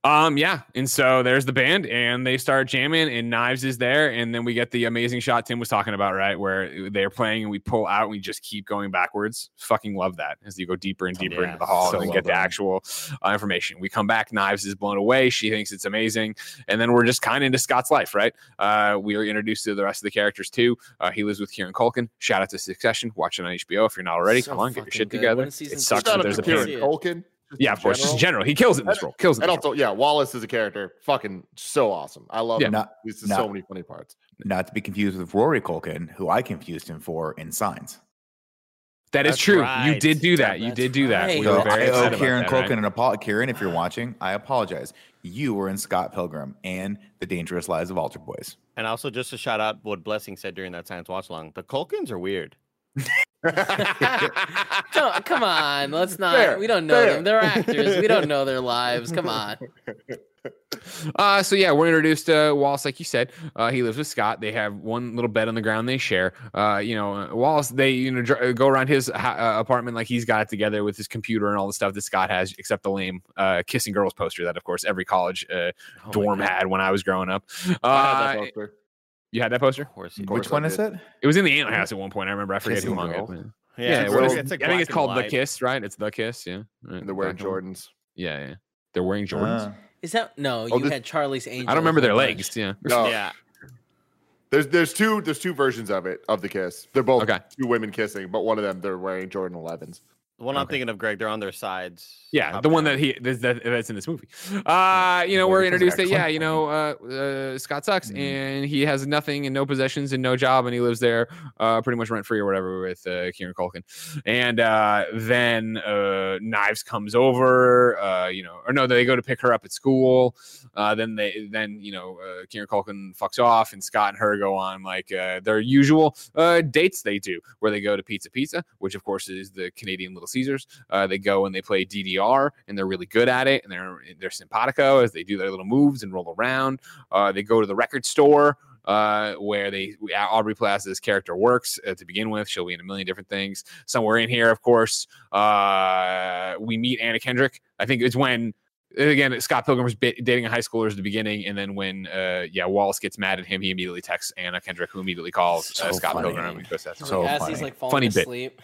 Um, yeah, and so there's the band, and they start jamming, and Knives is there, and then we get the amazing shot Tim was talking about, right, where they're playing, and we pull out, and we just keep going backwards. Fucking love that as you go deeper and deeper Yeah, into the hall, so and then well get the actual uh, information. We come back, Knives is blown away. She thinks it's amazing, and then we're just kind of into Scott's life, right? Uh, we are introduced to the rest of the characters too. Uh, he lives with Kieran Culkin. Shout out to Succession. Watch it on HBO if you're not already. So Come on, get your shit good. together. It sucks that there's a Kieran pan- Culkin. Just Yeah, of course. Just in general. general, he kills it in this role. Kills it. And this role. also, yeah, Wallace is a character. Fucking so awesome. I love Yeah. him. Not, This is not- so many funny parts. not to be confused with Rory Culkin, who I confused him for in Signs. That is That's true. You did do that. You did do that. right. We So were very I owe excited Kieran about that, Culkin right? an apology. Kieran, if you're watching, I apologize. You were in Scott Pilgrim and The Dangerous Lives of Altar Boys. And also, just to shout out what Blessing said during that Signs watch long, the Culkins are weird. Come, come on, let's not. Fair, we don't know fair. them. They're actors. We don't know their lives. Come on. Uh, so yeah, we're introduced to Wallace, like you said. Uh, he lives with Scott. They have one little bed on the ground they share. Uh, you know, uh, Wallace. They you know dr- go around his ha- uh, apartment like he's got it together with his computer and all the stuff that Scott has, except the lame uh, kissing girls poster that, of course, every college uh, Oh dorm had when I was growing up. I you had that poster? Of course. Which one is it? It was in the Ant House at one point. I remember. I forget who Kissing hung it. girl. but- Yeah, Yeah, it's well, like- I it's like think it's and called the. Kiss, right? It's the Kiss. Yeah, right, And they're wearing black. Jordans. Yeah, yeah. They're wearing Jordans. Uh, Is that no? Oh, You this- had Charlie's Angels. I don't remember their legs. Yeah. No, Yeah. there's there's two there's two versions of it of the kiss. They're both Okay. two women kissing, but one of them they're wearing Jordan 11s. The one I'm thinking of, Greg, they're on their sides. Yeah, the one down. that he that's, that, that's in this movie. Uh, you know, we're introduced that yeah, you know, uh, uh, Scott sucks Mhm. and he has nothing and no possessions and no job and he lives there uh, pretty much rent free or whatever with uh, Kieran Culkin. And uh, then uh, Knives comes over, uh, you know, or no, they go to pick her up at school. Uh, then they then you know uh, Kieran Culkin fucks off and Scott and her go on like uh, their usual uh, dates they do, where they go to Pizza Pizza, which of course is the Canadian Little Caesars. Uh, they go and they play DDR, and they're really good at it, and they're they're simpatico as they do their little moves and roll around. Uh, they go to the record store. Uh, where they Aubrey Plaza's character works uh, to begin with. She'll be in a million different things. Somewhere in here, of course, uh, we meet Anna Kendrick. I think it's when again Scott Pilgrim was ba- dating a high schooler at the beginning, and then when uh, yeah Wallace gets mad at him, he immediately texts Anna Kendrick, who immediately calls uh, Scott funny. Pilgrim. And goes, "That's So As funny. he's like falling Funny bit.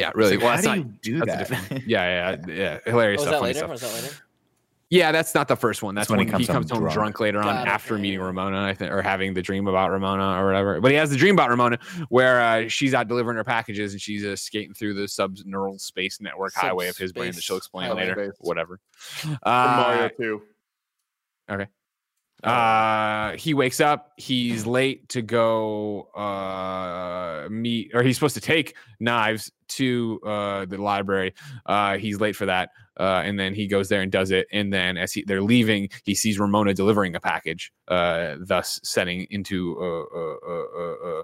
Asleep. yeah, really. It's Well, like, that's how not, do you do that's a that? different. Yeah, yeah, yeah. Hilarious Oh, was stuff. that funny later? stuff. Was that later? Yeah, that's not the first one. That's, when when, he he comes comes, home home drunk, drunk. later on Got it, after yeah, meeting. Ramona, I think, or having the dream about Ramona or whatever. But he has the dream about Ramona where uh, she's out delivering her packages and she's uh, skating through the subneural space network highway of his brain that she'll explain later. Space. Whatever. Uh, Mario 2. Uh, he wakes up. He's late to go uh, meet, or he's supposed to take knives to uh, the library. Uh, he's late for that, uh, and then he goes there and does it. And then as he, they're leaving, he sees Ramona delivering a package, uh, thus setting into uh, uh, uh, uh,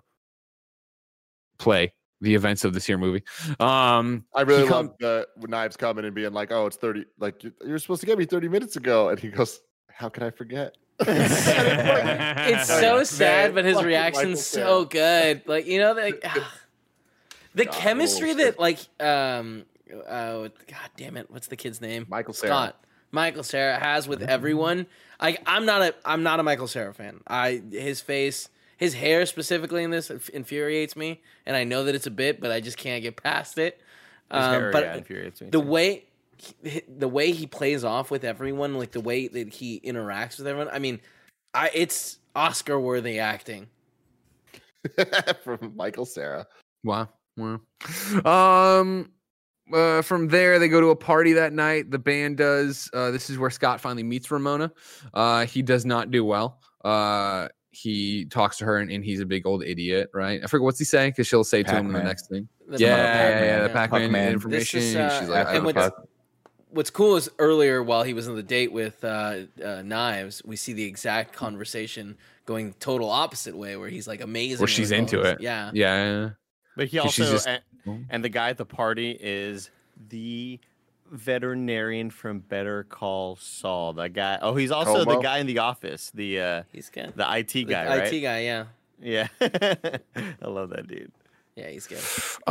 play the events of this here movie. Um, I really come- love the when knives coming and being like, "Oh, it's thirty. Like you- you're supposed to get me thirty minutes ago," and he goes, "How can I forget?" It's Oh, so sad, but his fucking reaction's Michael so good. Like you know, like the God, chemistry rules. that like um uh God damn it, what's the kid's name? Michael Cera. Scott. Michael Cera has with everyone. Like I'm not a I'm not a Michael Cera fan. I his face, his hair specifically in this infuriates me, and I know that it's a bit, but I just can't get past it. His Um, hair, but yeah, infuriates me the too. way he- the way he plays off with everyone, like the way that he interacts with everyone, I mean, I it's Oscar worthy acting. from Michael Cera. Wow. Wow. Um uh, from there they go to a party that night. The band does uh this is where Scott finally meets Ramona. Uh he does not do well. Uh he talks to her and, and he's a big old idiot, right? I forget what's he saying because she'll say to him in the next thing. The yeah, Pac-Man, yeah, yeah, the. Pac-Man, Pac-Man. information. Is, uh, She's like, I and don't what's- fuck. What's cool is earlier while he was on the date with uh, uh, Knives, we see the exact conversation going total opposite way, where he's like amazing. Where she's into it. Yeah. yeah. But he also just- and, and the guy at the party is the veterinarian from Better Call Saul. The guy. Oh, he's also the guy in the office. The uh, He's good. the IT guy. The guy, IT guy, yeah. Yeah, I love that dude. Yeah, he's good.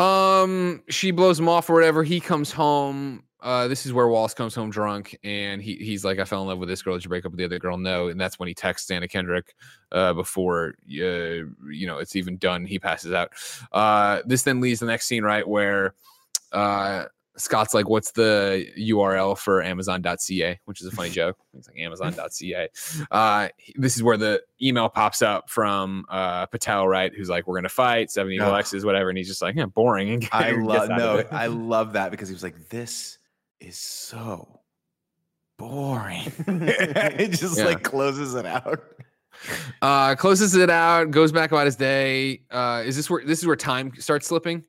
Um, she blows him off or whatever. He comes home. Uh, this is where Wallace comes home drunk, and he he's like, "I fell in love with this girl. Did you break up with the other girl?" No, and that's when he texts Anna Kendrick. Uh, before uh, you know it's even done, he passes out. Uh, this then leads the next scene, right where uh Scott's like, "What's the URL for Amazon.ca?" Which is a funny joke. He's like, "Amazon.ca." Uh, this is where the email pops up from uh, Patel, right? Who's like, "We're gonna fight, seven evil. Whatever," and he's just like, "Yeah, boring." And I love no. I love that because he was like, "This is so boring." it just Yeah. like closes it out. Uh, closes it out, goes back about his day. Uh, is this where this is where time starts slipping,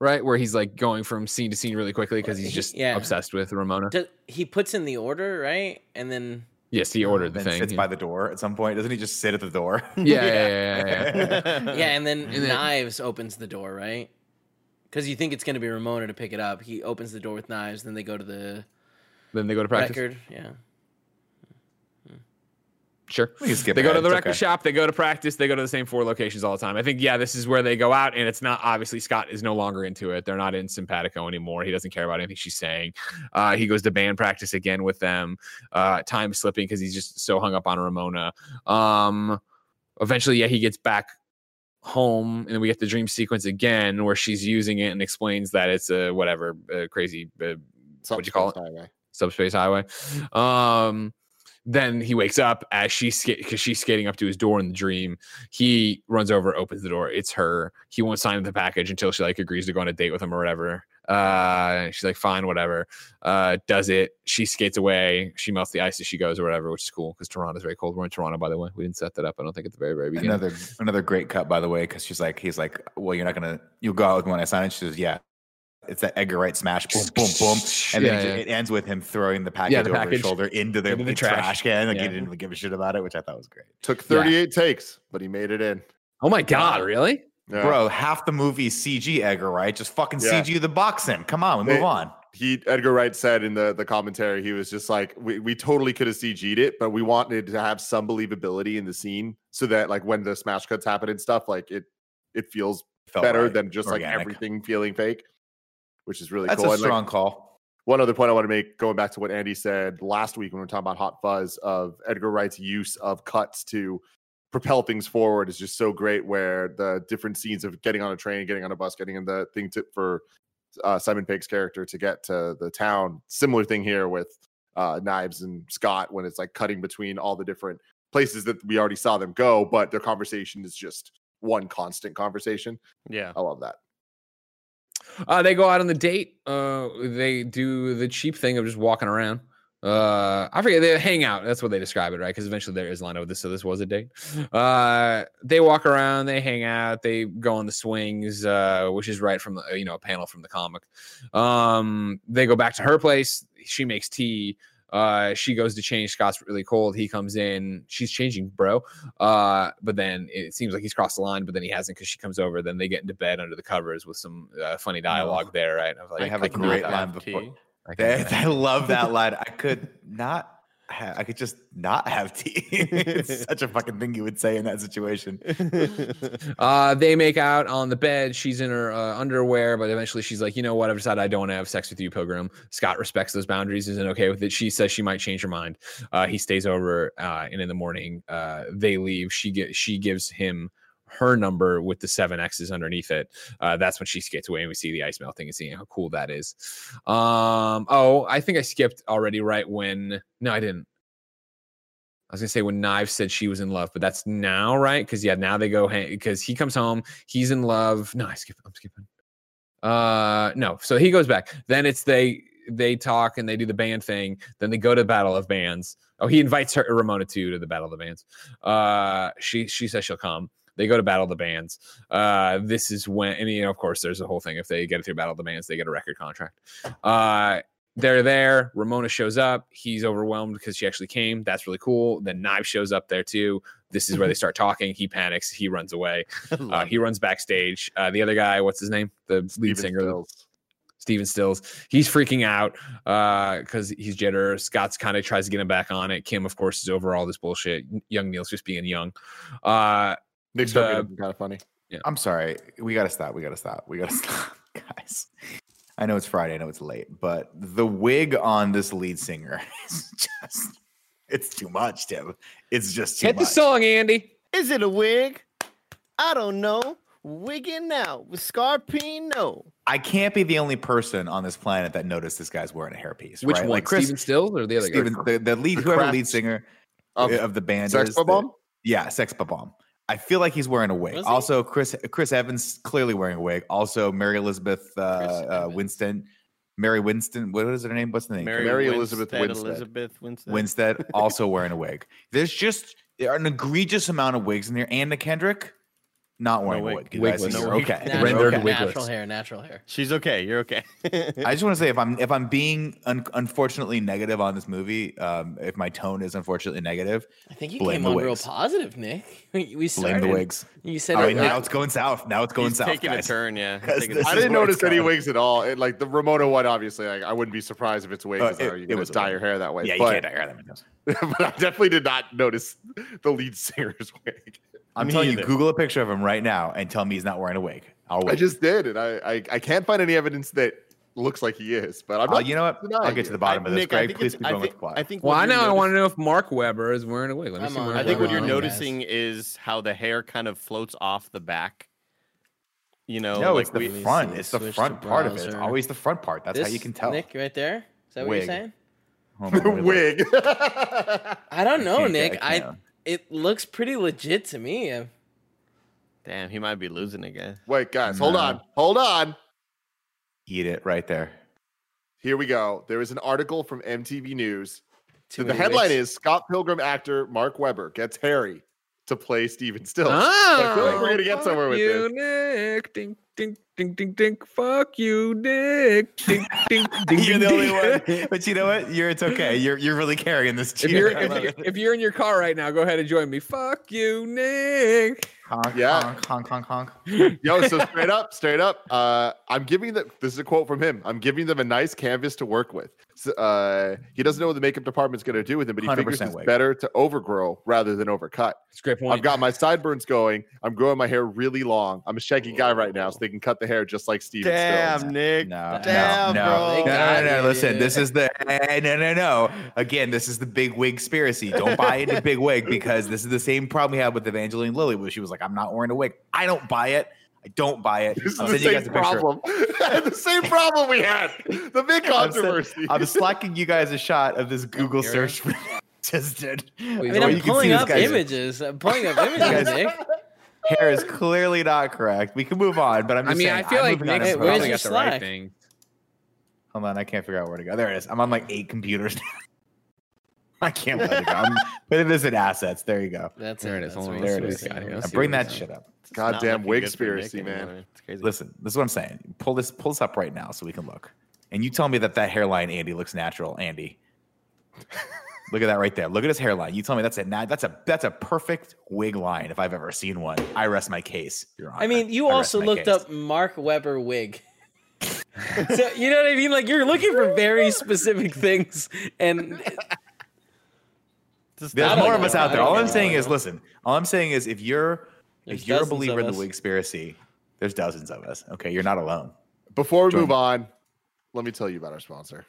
right? Where he's like going from scene to scene really quickly because he's just Yeah. obsessed with Ramona. Does- he puts in the order, right? And then Yes, he ordered the Then thing. sits yeah. by the door at some point. Doesn't he just sit at the door? yeah, yeah, yeah, yeah, yeah. yeah, and then And then- Knives opens the door, right? Because you think it's going to be Ramona to pick it up. He opens the door with Knives, then they go to the Then they go to practice. record. Yeah. Sure. We can skip They go to the it's record okay. shop. They go to practice. They go to the same four locations all the time. I think, yeah, this is where they go out, and it's not obviously Scott is no longer into it. They're not in simpatico anymore. He doesn't care about anything she's saying. Uh, he goes to band practice again with them. Uh, time slipping because he's just so hung up on Ramona. Um, eventually, yeah, he gets back home, and we get the dream sequence again where she's using it and explains that it's a whatever uh, crazy. Uh, What'd you call it? Highway. subspace highway. Um, then he wakes up as she's because she's skating up to his door in the dream. He runs over, opens the door. It's her. He won't sign the package until she like agrees to go on a date with him or whatever. Uh, she's like, fine, whatever. Uh, does it? She skates away. She melts the ice as she goes or whatever, which is cool because Toronto's very cold. We're in Toronto, by the way. We didn't set that up. I don't think at the very very beginning. Another another great cut, by the way, because she's like, he's like, well, you're not gonna, you'll go out with me when I sign it. She says, yeah. It's that Edgar Wright smash, boom, boom, boom, and then Yeah, he ju- yeah. it ends with him throwing the package Yeah, the over package his shoulder into the, into the trash. trash. can. Like Yeah. he didn't even give a shit about it, which I thought was great. Took 38 takes, but he made it in. Oh my god, really? Yeah. Bro, half the movie CG Edgar Wright. Just fucking Yeah. CG the box in. Come on, we move on. he Edgar Wright said in the the commentary, he was just like, we, we totally could have CG'd it, but we wanted to have some believability in the scene so that like when the smash cuts happen and stuff, like it it feels Felt better right. than just like everything feeling fake, which is really That's cool. a And, like, strong call. one other point I want to make, going back to what Andy said last week when we were talking about Hot Fuzz, of Edgar Wright's use of cuts to propel things forward is just so great. Where the different scenes of getting on a train, getting on a bus, getting in the thing to for uh, Simon Pegg's character to get to the town. Similar thing here with uh, Knives and Scott when it's like cutting between all the different places that we already saw them go, but their conversation is just one constant conversation. Yeah. I love that. Uh, they go out on the date. Uh, they do the cheap thing of just walking around. Uh i forget they hang out that's what they describe it right? Because eventually there is line of this so this was a date. Uh they walk around they hang out they go on the swings uh which is right from the you know a panel from the comic. Um they go back to her place she makes tea uh she goes to change scott's really cold he comes in she's changing bro uh but then it seems like he's crossed the line but then he hasn't because she comes over then they get into bed under the covers with some uh, funny dialogue there right? I, was like, I have a great line before. Tea. I love that line. I could not. Ha- I could just not have tea. it's such a fucking thing you would say in that situation. Uh, they make out on the bed. She's in her uh, underwear, but eventually she's like, you know what? I've decided I don't want to have sex with you, Pilgrim. Scott respects those boundaries, isn't okay with it. She says she might change her mind. Uh, he stays over, uh, and in the morning, uh, they leave. She get she gives him her number with the seven X's underneath it. Uh, that's when she skates away, and we see the ice melting and seeing how cool that is. Um, oh, I think I skipped already. Right when no, I didn't. I was gonna say when Knives said she was in love, but that's now, right? Because yeah, now they go because he comes home, he's in love. No, I skip. I'm skipping. Uh, no. So he goes back. Then it's they they talk and they do the band thing. Then they go to the Battle of Bands. Oh, he invites her Ramona too to the Battle of the Bands. Uh, she she says she'll come. They go to Battle the Bands. Uh, this is when, and you know, of course, there's a whole thing. If they get it through Battle of the Bands, they get a record contract. Uh, they're there. Ramona shows up. He's overwhelmed because she actually came. That's really cool. Then Knives shows up there too. This is where they start talking. He panics. He runs away. Uh, he runs backstage. Uh, the other guy, what's his name? The lead Steven singer, Stills. Steven Stills. He's freaking out because he's jitter. Scott's kind of tries to get him back on it. Kim, of course, is over all this bullshit. Young Neil's just being young. Nick's the- kind of funny. I'm sorry. We gotta stop. We gotta stop. We gotta stop, guys. I know it's Friday. I know it's late, but the wig on this lead singer is just. It's too much, Tim. It's just too much. hit the song, Andy. Is it a wig? I don't know. Wigging out with Scarpino. I can't be the only person on this planet that noticed this guy's wearing a hairpiece. Which right? one? Like Chris, Steven Stills or the other Steven, guy? the, the lead, The whoever lead singer Of of, the band Sex is. the- Bomb? Yeah, Sex Bomb. I feel like he's wearing a wig. Also, Chris Chris Evans clearly wearing a wig. Also, Mary Elizabeth uh, uh, Winston, Mary Winston. What is her name? What's the name? Mary Elizabeth Winstead. Elizabeth Winstead. Winstead also wearing a wig. There's just there are an egregious amount of wigs in there. Anna Kendrick not wearing wig. a wig. Wigless. No okay. Natural, Rendered okay. wigless. natural hair, natural hair. She's okay. You're okay. I just want to say if I'm if I'm being un- unfortunately negative on this movie, um, if my tone is unfortunately negative, I think you Blame came the on real positive, Nick. We blame started. the wigs. You said Oh, it- now it's going south. Now it's going He's south, taking guys. a turn. Yeah. Because Taking a this I didn't notice any wigs at all. It, like the Ramona one, obviously, like, I wouldn't be surprised if it's a wig. Uh, 'cause it- are you it was dye wig. your hair that way? Yeah, you can't dye your hair that much. but I definitely did not notice the lead singer's wig. I'm Me telling you. Google a picture of him right now and tell me he's not wearing a wig. I'll wait. I just did, and I, I I can't find any evidence that looks like he is. But I'm uh, you know what? I'll get to the bottom of this. Nick, Greg, please it's- keep going with the plot. I think. Well, I you're know. I want to know if Mark Webber is wearing a wig. Let me I'm see. on- I think what you're Wrong, noticing is how the hair kind of floats off the back. You know, no, like it's the we, front. It's the front part of it. It's always the front part. That's how you can tell. Nick, right there. Is that what you're saying? Hold on, let me look. wig. I don't know, can't- Nick. I I, can't. It looks pretty legit to me. Damn, he might be losing again. Wait, guys, hold No. on, hold on. Eat it right there. Here we go. There is an article from MTV News. too the headline wigs. is Scott Pilgrim actor Mark Webber gets Harry to play Steven Stills. Oh, I feel like we're gonna get somewhere with you, Nick. Ding, ding, ding, ding, ding. Fuck you, Nick. Ding, ding, ding, You're ding, the only one. But you know what? You're it's okay. You're you're really carrying this If you're, cheer. If, you're, it. if you're in your car right now, go ahead and join me. Fuck you, Nick. honk, Yeah. honk, honk, honk, honk. Yo, so straight up, straight up. Uh, I'm giving them. This is a quote from him. I'm giving them a nice canvas to work with. So, uh, he doesn't know what the makeup department's going to do with him, but he figures it's wig. better to overgrow rather than overcut. It's a great point. I've got my sideburns going. I'm growing my hair really long. I'm a shaggy guy right now, so they can cut the hair just like Steven Damn, Stills. Nick. No, Damn, no, bro. no, They no, no, no, Listen, this is the no, no, no. Again, this is the big wig conspiracy. Don't buy into big wig because this is the same problem we had with Evangeline Lilly, where she was like, "I'm not wearing a wig." I don't buy it. I don't buy it. This is I'll the you guys same a picture. problem. the same problem we had. The big I'm, send- controversy. I'm slacking you guys a shot of this Google here. search. just did. I mean, don't. Or I'm you pulling up guy's- images. I'm pulling up images, guys- Nick. Hair is clearly not correct. We can move on, but I'm just I just mean, saying, I feel I'm like moving Nick's where's probably your got the right Slack? thing. Hold on, I can't figure out where to go. There it is. I'm on like eight computers. I can't let it go. I'm putting this in assets. There you go. That's There it is. That's Hold on, what There it is. I'm is. saying. Yeah, bring that shit up. It's Goddamn looking wig good for Nick conspiracy, man. anymore. It's crazy. Listen, this is what I'm saying. Pull this, pull this up right now so we can look. And you tell me that that hairline, Andy, looks natural. Andy, look at that right there. Look at his hairline. You tell me that's a that's a that's a perfect wig line if I've ever seen one. I rest my case, Your Honor. I mean, you I also looked case. up Mark Webber wig. so you know what I mean? Like you're looking for very specific things, and Just There's more of us out there. All. I'm saying is, listen. All I'm saying is, if you're There's if you're a believer in the us. wigspiracy, there's dozens of us. Okay, you're not alone. Before we Join move me. on, let me tell you about our sponsor.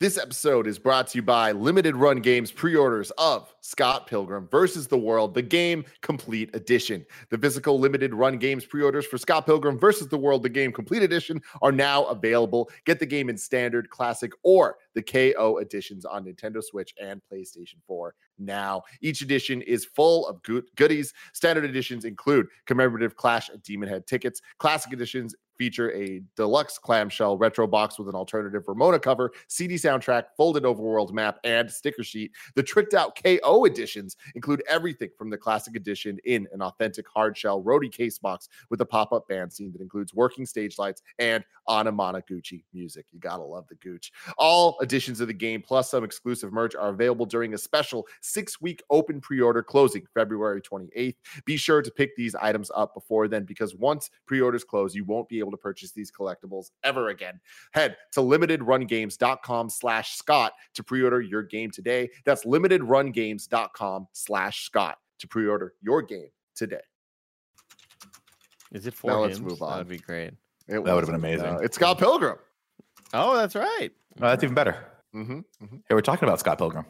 This episode is brought to you by Limited Run Games pre orders of Scott Pilgrim versus the World, the game complete edition. The physical limited run games pre orders for Scott Pilgrim versus the World, the game complete edition, are now available. Get the game in standard, classic, or the KO editions on Nintendo Switch and PlayStation 4 now. Each edition is full of good goodies. Standard editions include commemorative Clash at Demonhead tickets. Classic editions feature a deluxe clamshell retro box with an alternative Ramona cover, CD soundtrack, folded overworld map, and sticker sheet. The tricked out KO editions include everything from the classic edition in an authentic hard shell roadie case box with a pop up band scene that includes working stage lights and Anamanaguchi music. You gotta love the Gooch. All editions of the game, plus some exclusive merch, are available during a special six week open pre order closing February 28th. Be sure to pick these items up before then because once pre orders close, you won't be able to purchase these collectibles ever again. Head to limitedrungames.com slash Scott to pre order your game today. That's limitedrungames.com slash Scott to pre order your game today. Is it four Now let's move on. That'd be great. It That would've been amazing. no, it's Scott Pilgrim. Oh, that's right. Oh, that's even better. hmm Hey, we're talking about Scott Pilgrim.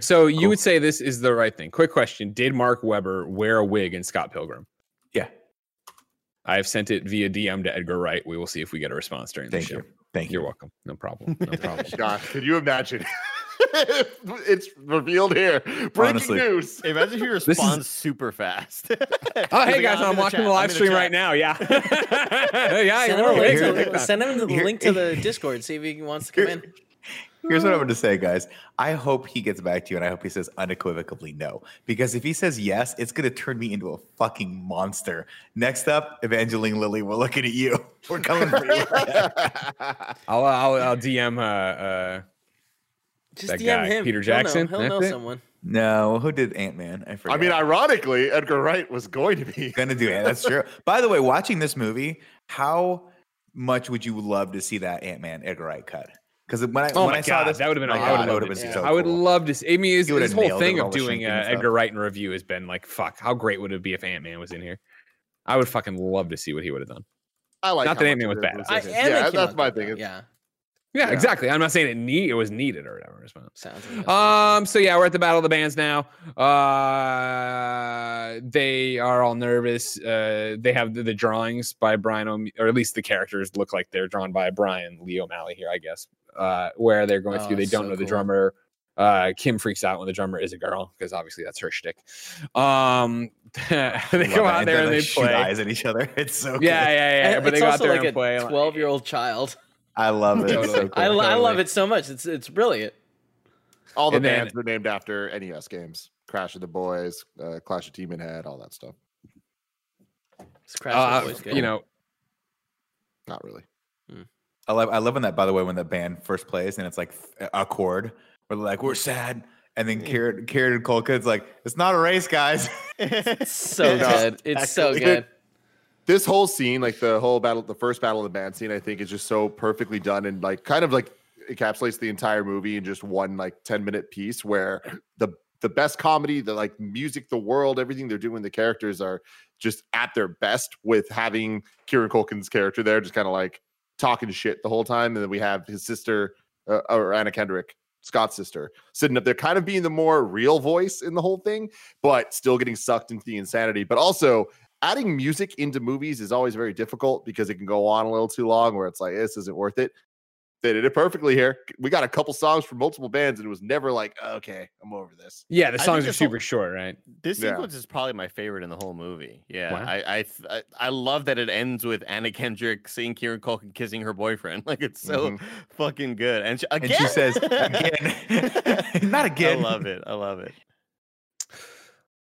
So you Cool. would say this is the right thing. Quick question: Did Mark Webber wear a wig in Scott Pilgrim? Yeah. I have sent it via DM to Edgar Wright. We will see if we get a response during the Thank show. you. Thank you. You're welcome. No problem. No problem. God, could you imagine? it's revealed here. Breaking Honestly. news. Imagine if he is- responds super fast. Oh, hey guys, I'm watching the live stream right now. Yeah, yeah. send you're him, a right. link Here- to, send him the here- link to the Discord. See if he wants to come in. Here's what I'm going to say, guys. I hope he gets back to you, and I hope he says unequivocally no. Because if he says yes, it's going to turn me into a fucking monster. Next up, Evangeline Lilly, we're looking at you. We're coming for you. I'll, I'll, I'll DM. Uh, uh, Just That DM guy, him. Peter He'll Jackson? know, he'll know someone. no, who did Ant Man? I forgot. I mean, ironically, Edgar Wright was going to be. gonna do it. That's true. By the way, watching this movie, how much would you love to see that Ant Man Edgar Wright cut? Because when I oh when my I saw this, that would have been. my I God, would that have would've loved been to so see. I would love to see. I mean, his, his whole thing of doing shrinking uh. Edgar Wright in review has been like, fuck, how great would it be if Ant Man was in here? I would fucking love to see what he would have done. I like Not that Ant-Man was bad. was I in am it. yeah, that's my thing. Yeah, Yeah, Yeah. exactly. I'm not saying it need it was needed or whatever. it's sounds. Like Um. So yeah, we're at the battle of the bands now. Uh, they are all nervous. Uh, they have the, the drawings by Brian, O'Me- or at least the characters look like they're drawn by Brian Lee O'Malley here, I guess. Uh, where they're going Oh, through, they don't so know the cool. drummer. Uh, Kim freaks out when the drummer is a girl because obviously that's her shtick. Um, they Love go it. out there then and they shoot play. eyes at each other. It's so Yeah, good. yeah, yeah. And But they it's go out also there like and a play. twelve-year-old child. I love it. Totally. so cool. I, I love it so much. It's it's brilliant. All the And then- bands are named after NES games. Crash of the Boys, uh, Clash at Demonhead, all that stuff. It's Crash Uh, the Boys good. you know, Not really. I love I love when that by the way when the band first plays and it's like a chord where they're like we're sad and then Kieran Kieran and Culkin's like it's not a race guys. It's so good. It's so good. This whole scene, like the whole battle, the first battle of the band scene, I think is just so perfectly done and like kind of like encapsulates the entire movie in just one like 10 minute piece where the the best comedy, the like music, the world, everything they're doing, the characters are just at their best with having Kieran Culkin's character there, just kind of like talking shit the whole time. And then we have his sister, uh, or Anna Kendrick, Scott's sister, sitting up there, kind of being the more real voice in the whole thing, but still getting sucked into the insanity. But also, adding music into movies is always very difficult because it can go on a little too long where it's like, this isn't worth it. They did it perfectly here. We got a couple songs from multiple bands, and it was never like, okay, I'm over this. Yeah, the songs are this whole- super short, right? This Yeah. sequence is probably my favorite in the whole movie. Yeah, Wow. I, I I I love that it ends with Anna Kendrick seeing Kieran Culkin kissing her boyfriend. Like it's so Mhm. fucking good. And she, And she says, "Again." Not again. I love it. I love it.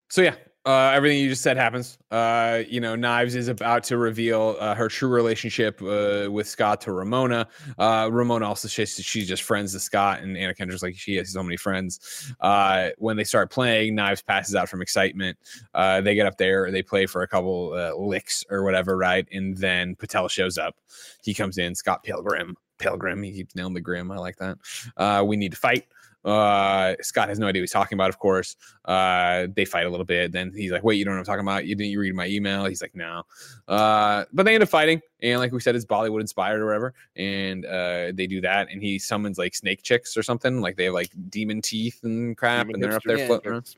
So yeah, uh, everything you just said happens. Uh, you know, Knives is about to reveal uh, her true relationship uh, with Scott to Ramona. Uh, Ramona also says she's just friends to Scott, and Anna Kendrick's like she has so many friends. Uh, when they start playing, Knives passes out from excitement. They get up there, they play for a couple licks or whatever, right? And then Patel shows up. He comes in, Scott Pilgrim. Pilgrim, he keeps nailing the grim. I like that. We need to fight. Uh, Scott has no idea what he's talking about, of course. Uh, they fight a little bit. Then he's like, "Wait, you don't know what I'm talking about? You didn't you read my email?" He's like, "No." Uh, but they end up fighting, and like we said, it's Bollywood inspired or whatever. And uh, they do that, and he summons like snake chicks or something. Like they have like demon teeth and crap, Demon and they're up there Yeah. floating around.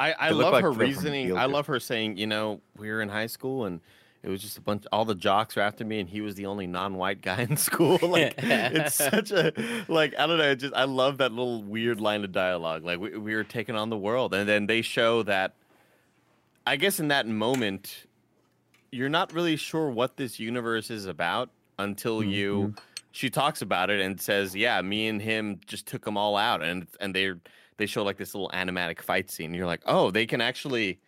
I, I love like her reasoning. I love her saying, you know, we were in high school and it was just a bunch. All the jocks were after me, and he was the only non-white guy in school. like it's such a like I don't know. Just I love that little weird line of dialogue. Like we we were taking on the world, and then they show that. I guess in that moment, you're not really sure what this universe is about until you. Mm-hmm. She talks about it and says, "Yeah, me and him just took them all out," and and they're they show like this little animatic fight scene. You're like, "Oh, they can actually."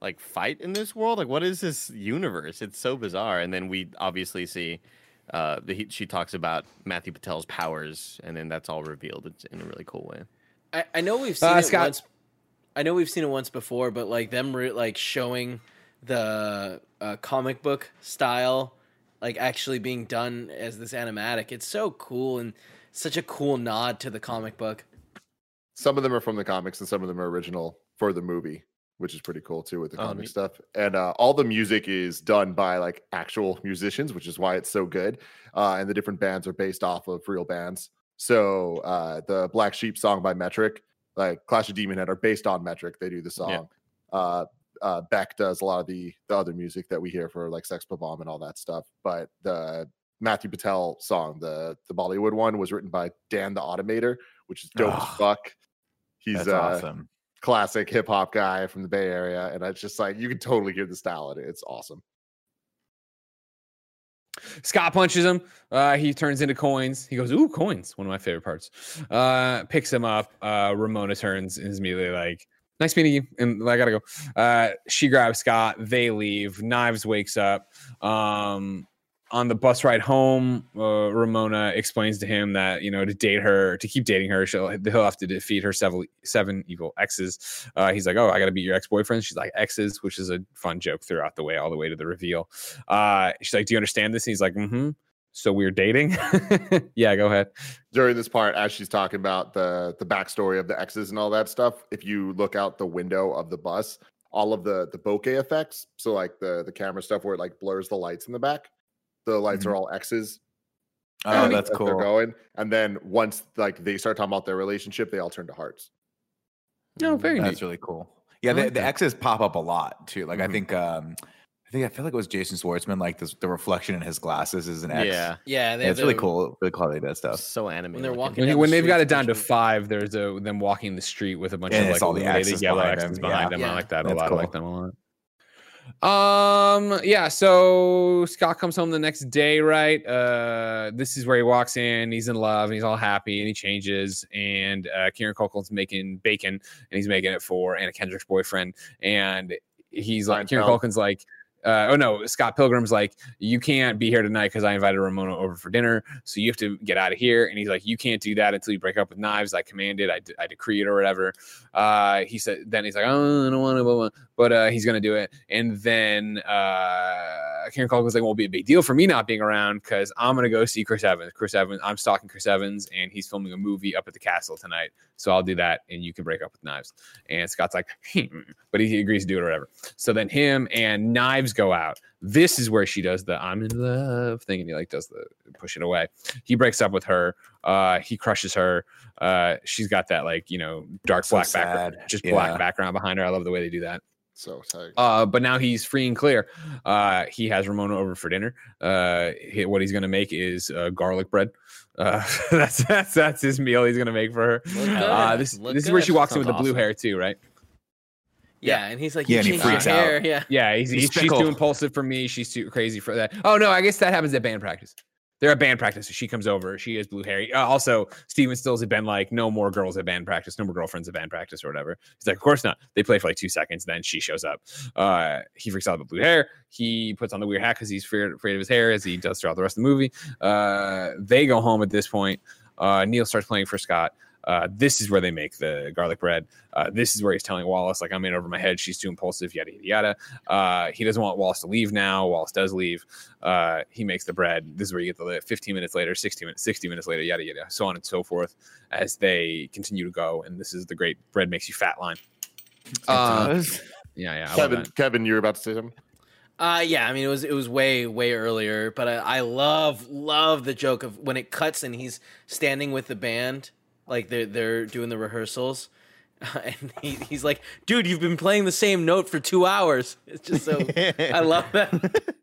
Like fight in this world like what is this universe it's so bizarre and then we obviously see uh the, she talks about matthew patel's powers and then that's all revealed it's in a really cool way I, I know we've seen Uh, it Scott- once. I know we've seen it once before, but like them re- like showing the uh, comic book style, like actually being done as this animatic. It's so cool and such a cool nod to the comic book. Some of them are from the comics, and some of them are original for the movie, which is pretty cool too with the Oh, comic neat. stuff. And uh, all the music is done by like actual musicians, which is why it's so good. Uh, and the different bands are based off of real bands. So uh, the Black Sheep song by Metric, like Clash at Demonhead, are based on Metric. They do the song. Uh, uh, Beck does a lot of the the other music that we hear for like Sex Bomb and all that stuff. But the Matthew Patel song, the the Bollywood one, was written by Dan the Automator, which is dope as fuck. He's That's uh, awesome. Classic hip hop guy from the Bay Area, and it's just like you can totally hear the style in it. It's awesome. Scott punches him. Uh, he turns into coins. He goes, "Ooh, coins!" One of my favorite parts. Uh, picks him up. Uh, Ramona turns and is immediately like, "Nice meeting you." And I gotta go. Uh, she grabs Scott. They leave. Knives wakes up. Um, on the bus ride home, uh, Ramona explains to him that you know to date her, to keep dating her, she'll he'll have to defeat her seven seven evil exes. Uh, he's like, "Oh, I got to beat your ex boyfriend." She's like, "Exes," which is a fun joke throughout the way, all the way to the reveal. Uh, she's like, "Do you understand this?" And he's like, "Mm-hmm." So we're dating. yeah, go ahead. During this part, as she's talking about the the backstory of the exes and all that stuff, if you look out the window of the bus, all of the the bokeh effects, so like the the camera stuff where it like blurs the lights in the back, the lights are all X's. Oh, as- that's as They're cool. going, and then once like they start talking about their relationship, they all turn to hearts. No, very That's neat. really cool. Yeah, I the, like the. X's pop up a lot too. Like I Mhm. think um I think I feel like it was Jason Schwartzman, like this, the reflection in his glasses is an X. yeah Yeah, they Yeah, it's really cool. Really cool how they did stuff. so animated When they're walking When, when the they've got it down to five, there's a them walking the street with a bunch And of like all the illuminated X's behind X's them, behind yeah. them. I like that a That's lot. I like cool. them a lot. Um. Yeah. So Scott comes home the next day, right? Uh. This is where he walks in. He's in love. And he's all happy, and he changes. And uh, Kieran Culkin's making bacon, and he's making it for Anna Kendrick's boyfriend. And he's like, Kieran. Culkin's like, uh, oh no, Scott Pilgrim's like, you can't be here tonight because I invited Ramona over for dinner, so you have to get out of here. And he's like, you can't do that until you break up with Knives. I command it, I, d- I decree it, or whatever. Uh, he said, then he's like, oh, I don't want to, but uh, he's gonna do it. And then uh, Kieran Culkin's like, won't be a big deal for me not being around because I'm gonna go see Chris Evans. Chris Evans, I'm stalking Chris Evans, and he's filming a movie up at the castle tonight. So I'll do that, and you can break up with Knives. And Scott's like, hmm, but he agrees to do it or whatever. So then him and Knives go out. This is where she does the "I'm in love" thing, and he like does the push it away. He breaks up with her. Uh, he crushes her. Uh, she's got that like you know dark So black background, just Yeah. black background behind her. I love the way they do that. So tight. Uh, but now he's free and clear. Uh, he has Ramona over for dinner. Uh, he- what he's gonna make is uh, garlic bread. Uh, that's that's that's his meal he's gonna make for her. Uh, this Look this is where she walks in with Sounds the blue awesome. hair too, right? Yeah, and he's like, Yeah, you and he freaks out. hair. Yeah. Yeah, he's, He's he's she's too impulsive for me. She's too crazy for that. Oh no, I guess that happens at band practice. They're at band practice. So she comes over. She has blue hair. Uh, also, Steven Stills had been like, no more girls at band practice, no more girlfriends at band practice or whatever. He's like, of course not. They play for like two seconds, then she shows up. Uh, he freaks out about blue hair. He puts on the weird hat because he's feared, afraid of his hair, as he does throughout the rest of the movie. Uh, they go home at this point. Uh, Neil starts playing for Scott. Uh, this is where they make the garlic bread. Uh, this is where he's telling Wallace, like, I'm in over my head. She's too impulsive, yada, yada, yada. Uh, he doesn't want Wallace to leave now. Wallace does leave. Uh, he makes the bread. This is where you get the 15 minutes later, 60 minutes, 60 minutes later, yada, yada, so on and so forth as they continue to go. And this is the great bread makes you fat line. Uh, yeah, yeah. Kevin. Kevin, you were about to say something. Uh yeah, I mean it was it was way way earlier, but I, I love love the joke of when it cuts and he's standing with the band, like they're they're doing the rehearsals, and he, he's like, "Dude, you've been playing the same note for two hours." It's just so I love that.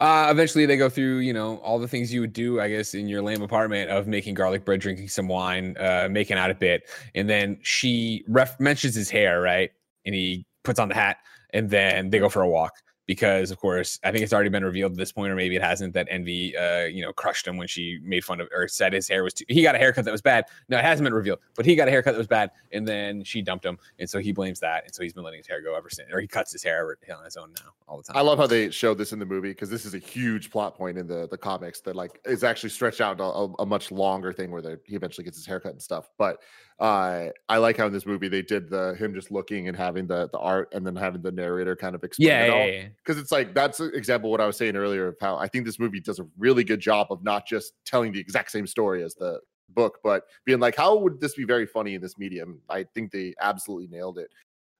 Uh, eventually, they go through, you know, all the things you would do, I guess, in your lame apartment of making garlic bread, drinking some wine, uh, making out a bit, and then she ref- mentions his hair, right? And he puts on the hat, and then they go for a walk because, of course, I think it's already been revealed at this point, or maybe it hasn't. That Envy, uh, you know, crushed him when she made fun of or said his hair was too. He got a haircut that was bad. No, it hasn't been revealed, but he got a haircut that was bad, and then she dumped him, and so he blames that, and so he's been letting his hair go ever since, or he cuts his hair on his own now all the time. I love how they showed this in the movie because this is a huge plot point in the the comics that like is actually stretched out a, a much longer thing where he eventually gets his haircut and stuff. But uh, I like how in this movie they did the him just looking and having the the art and then having the narrator kind of explain yeah, it all. yeah, yeah. because it's like that's an example of what I was saying earlier of how I think this movie does a really good job of not just telling the exact same story as the book, but being like, how would this be very funny in this medium? I think they absolutely nailed it.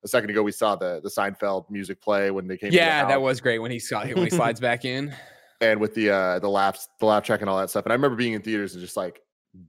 A second ago, we saw the the Seinfeld music play when they came. the Yeah, that was great when he saw when he slides back in. and with the uh the laughs, the laugh track and all that stuff. And I remember being in theaters and just like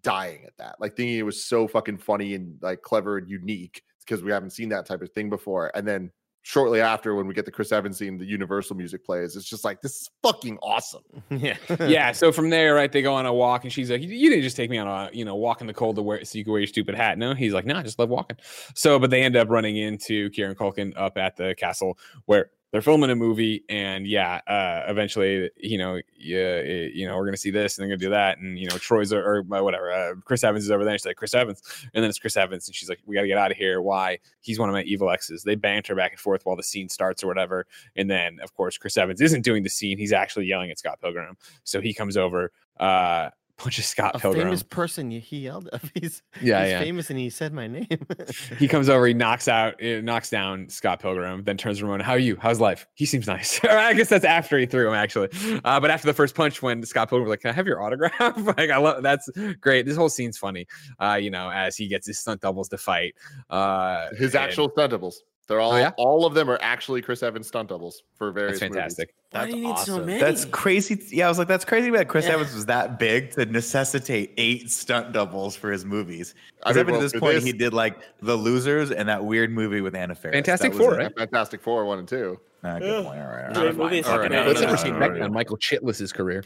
dying at that, like thinking it was so fucking funny and like clever and unique because we haven't seen that type of thing before. And then shortly after, when we get the Chris Evans scene, the Universal music plays. It's just like this is fucking awesome. yeah. yeah, so from there, right, they go on a walk, and she's like, "You, didn't just take me on a you know walk in the cold to wear so you could wear your stupid hat." No, he's like, "No, I just love walking." So, but they end up running into Kieran Culkin up at the castle where they're filming a movie, and yeah, uh, eventually, you know, yeah, eh, you know, we're gonna see this, and they're gonna do that, and you know, Troy's or, or whatever, uh, Chris Evans is over there. And she's like, "Chris Evans," and then it's Chris Evans, and she's like, "We got to get out of here." Why? He's one of my evil exes. They banter back and forth while the scene starts or whatever. And then, of course, Chris Evans isn't doing the scene. He's actually yelling at Scott Pilgrim. So he comes over, uh, punches Scott A Pilgrim. famous person he yelled at. He's, Yeah, he's yeah. famous and he said my name. He comes over, he knocks out, uh, knocks down Scott Pilgrim, then turns to Ramona. How are you? How's life? He seems nice. Or I guess that's after he threw him, actually. Uh, but after the first punch, when Scott Pilgrim was like, "Can I have your autograph?" like, I love that's great. This whole scene's funny. Uh, you know, as he gets his stunt doubles to fight. Uh, His and actual stunt doubles. They're all yeah? all of them are actually Chris Evans stunt doubles for various. That's movies. fantastic. Why do you need so many? That's crazy. Yeah, I was like, that's crazy that Chris Yeah. Evans was that big to necessitate eight stunt doubles for his movies. I Because mean, up well, to this point, this- he did like The Losers and that weird movie with Anna Faris. Fantastic That Four, it. right? Fantastic Four, one and two. Ah, good point. All right, all Great right. movies. Fine. All right, Okay, no, Let's no, never see back on Michael Chiklis's career.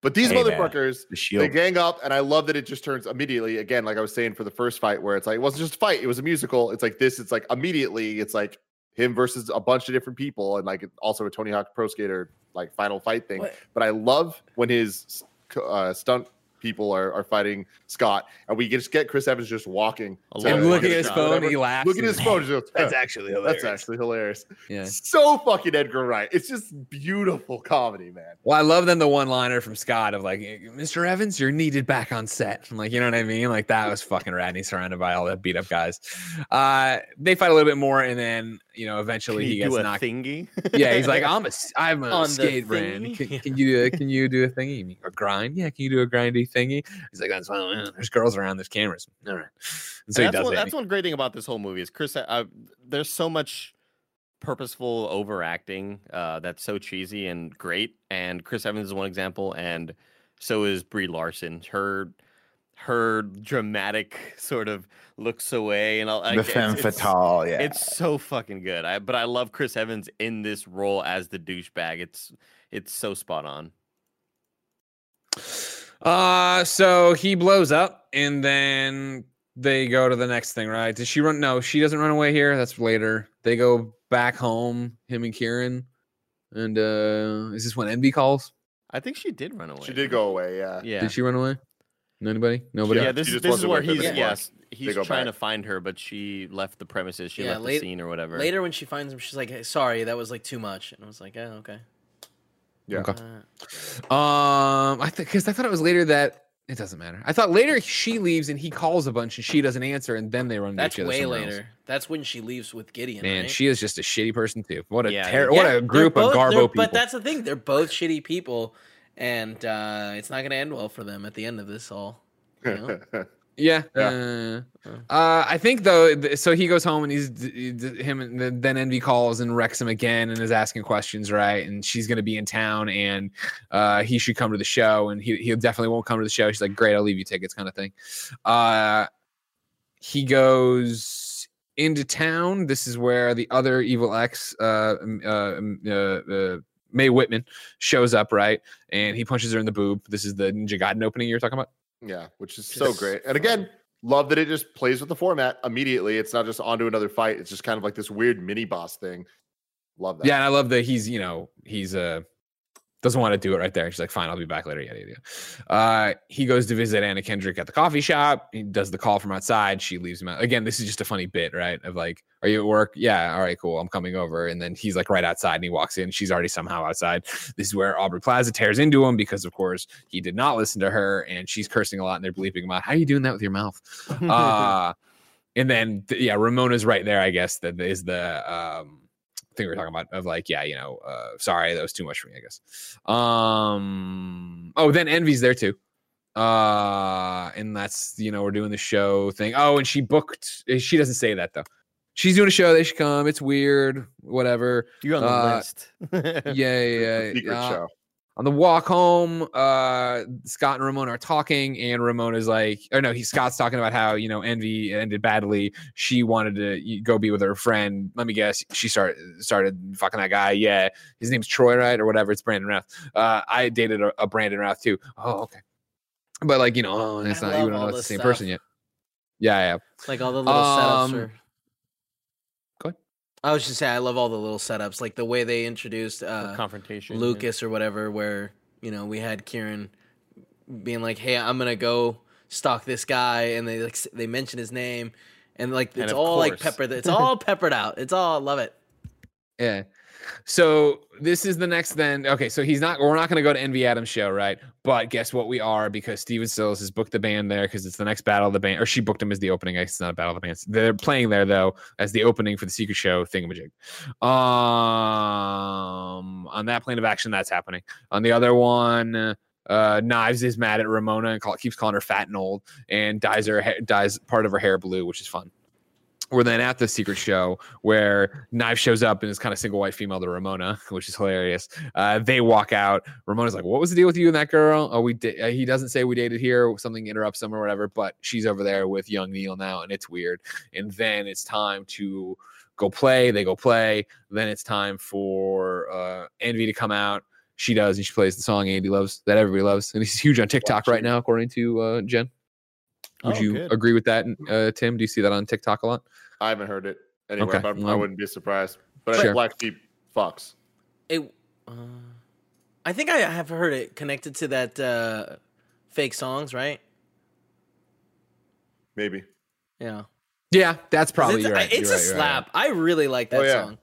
But these Hey, motherfuckers, The they gang up, and I love that it just turns immediately. Again, like I was saying for the first fight, where it's like it wasn't just a fight; it was a musical. It's like this. It's like immediately, it's like him versus a bunch of different people, and like also a Tony Hawk Pro Skater like final fight thing. What? But I love when his uh, stunt people are, are fighting Scott, and we just get Chris Evans just walking, A to Yeah, And looking at his phone, whatever. he laughs. Look at his phone. just goes, That's actually hilarious. That's actually hilarious. yeah. So fucking Edgar Wright. It's just beautiful comedy, man. Well, I love then the one liner from Scott of like, Mr. Evans, you're needed back on set. I'm like, you know what I mean? Like that was fucking rad. And he's surrounded by all the beat up guys. Uh, they fight a little bit more, and then you know eventually Can he gets do a knocked. thingy? Yeah, he's like, I'm a I'm a on the skate brand. Can, can you do a, can you do a thingy? A grind? Yeah, can you do a grindy thingy? He's like, that's fine. man. There's girls around. There's cameras. All right. And so And he that's does one. That's one great thing about this whole movie is Chris. Uh, there's so much purposeful overacting uh, that's so cheesy and great. And Chris Evans is one example, and so is Brie Larson. Her her dramatic sort of looks away and all. Like, the it's- femme it's- fatale. Yeah. It's so fucking good. I but I love Chris Evans in this role as the douchebag. It's it's so spot on. Uh, so he blows up, and then they go to the next thing, right? Does she run? No, she doesn't run away here. That's later. They go back home. Him and Kieran, and uh, is this when Envy calls? I think she did run away. She did go away. Yeah. Yeah. Did she run away? Anybody? Nobody. yeah, Yeah, this is this is where he's anymore. yes he's trying back. to find her, but she left the premises. She Yeah, left late- the scene or whatever. Later, when she finds him, she's like, hey, "Sorry, that was like too much." And I was like, "Oh, okay." Yeah. Okay. Uh, Um, I think because I thought it was later that it doesn't matter. I thought later she leaves and he calls a bunch and she doesn't answer, and then they run into that's each other way somewhere later. else. That's when she leaves with Gideon. Man, right? she is just a shitty person too. What a Yeah, ter- yeah. what Yeah, a they're group both- of they're- garbo people. But that's the thing; they're both shitty people, and uh, it's not going to end well for them at the end of this all. You know? Yeah. Yeah. Uh, uh, I think though. So he goes home and he's him and then Envy calls and wrecks him again and is asking questions, right? And she's gonna be in town and uh, he should come to the show and he he definitely won't come to the show. She's like, great, I'll leave you tickets, kind of thing. Uh, he goes into town. This is where the other evil ex, uh, uh, uh, uh, Mae Whitman, shows up, right? And he punches her in the boob. This is the Ninja Gaiden opening you're talking about. Yeah, which is so great. And again, love that it just plays with the format immediately. It's not just onto another fight. It's just kind of like this weird mini boss thing. Love that. Yeah, and I love that he's, you know, he's uh doesn't want to do it right there. She's like, fine, I'll be back later. Yada yada. yada. Uh he goes to visit Anna Kendrick at the coffee shop. He does the call from outside. She leaves him out. Again, this is just a funny bit, right? Of like, are you at work? Yeah, all right, cool. I'm coming over. And then he's like right outside and he walks in. She's already somehow outside. This is where Aubrey Plaza tears into him because of course he did not listen to her and she's cursing a lot and they're bleeping him out. How are you doing that with your mouth? uh and then th- yeah ramona's right there i guess that is the um thing we are talking about of like yeah you know uh sorry that was too much for me i guess. Um oh then envy's there too. Uh and that's you know we're doing the show thing. Oh and she booked eh, she doesn't say that though. She's doing a show they should come it's weird whatever. You're on the Uh, list. yeah yeah Secret uh, show. On the walk home, uh, Scott and Ramona are talking, and Ramona's like, or no, he Scott's talking about how you know Envy ended badly. She wanted to go be with her friend. Let me guess, she started started fucking that guy. Yeah, his name's Troy, right, or whatever. It's Brandon Routh. Uh, I dated a, a Brandon Routh too. Oh, okay. But like you know, oh, it's I not you don't know it's the same stuff. person yet. Yeah, yeah. Like all the little Um, setups. Are... go ahead. I was just saying, I love all the little setups, like the way they introduced The uh, confrontation. yeah. Lucas or whatever, where you know we had Kieran being like, "Hey, I'm gonna go stalk this guy," and they like they mention his name, and like it's of all like course. peppered. It's all peppered out. It's all I love it. Yeah. So this is the next then. Okay, so he's not we're not gonna go to Envy Adams show, right? But guess what we are because Steven Stills has booked the band there because it's the next battle of the band, or she booked him as the opening. It's not a battle of the bands. They're playing there though as the opening for the secret show thingamajig. Um on that plane of action, that's happening. On the other one, uh Knives is mad at Ramona and call, keeps calling her fat and old and dyes her dyes part of her hair blue, which is fun. We're then at the secret show where Knife shows up and is kind of single white female to Ramona, which is hilarious. Uh, they walk out. Ramona's like, "What was the deal with you and that girl?" Oh, we did. Uh, he doesn't say we dated here. Something interrupts them or whatever. But she's over there with young Neil now, and it's weird. And then it's time to go play. They go play. Then it's time for uh, Envy to come out. She does, and she plays the song Andy loves that everybody loves, and he's huge on TikTok right now, according to uh, Jen. Would Oh, you good. agree with that, uh, Tim? Do you see that on TikTok a lot? I haven't heard it anywhere, Okay, but I well- wouldn't be surprised. But I Sure. think Black Sheep fucks. It. Uh, I think I have heard it connected to that uh, fake songs, right? Maybe. Yeah, Yeah, that's probably it's, you're right. it's You're a right, you're right, slap. I really like that Oh, yeah. song.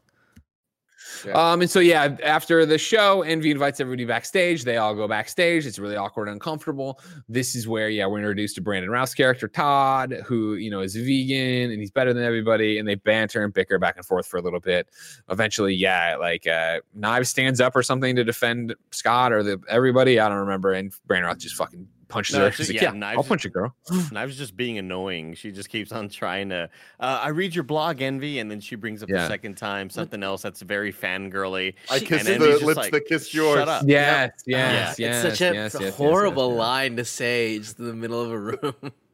Yeah. Um, and so yeah, after the show, Envy invites everybody backstage. They all go backstage. It's really awkward, and uncomfortable. This is where yeah, we're introduced to Brandon Routh's character Todd, who you know is vegan and he's better than everybody. And they banter and bicker back and forth for a little bit. Eventually, yeah, like uh, Knives stands up or something to defend Scott or the everybody. I don't remember. And Brandon Routh just fucking punches No, her. She's just- like, yeah, yeah, knives I'll punch a girl. Knives just being annoying. She just keeps on trying to. Uh, I read your blog, Envy, and then she brings up Yeah. the second time something else that's very fangirly. I She- kissed and the lips like, that kissed yours. Shut up. Yes, yes, Yeah. yes. it's such a yes, yes, yes, horrible yes, yes. line to say just in the middle of a room.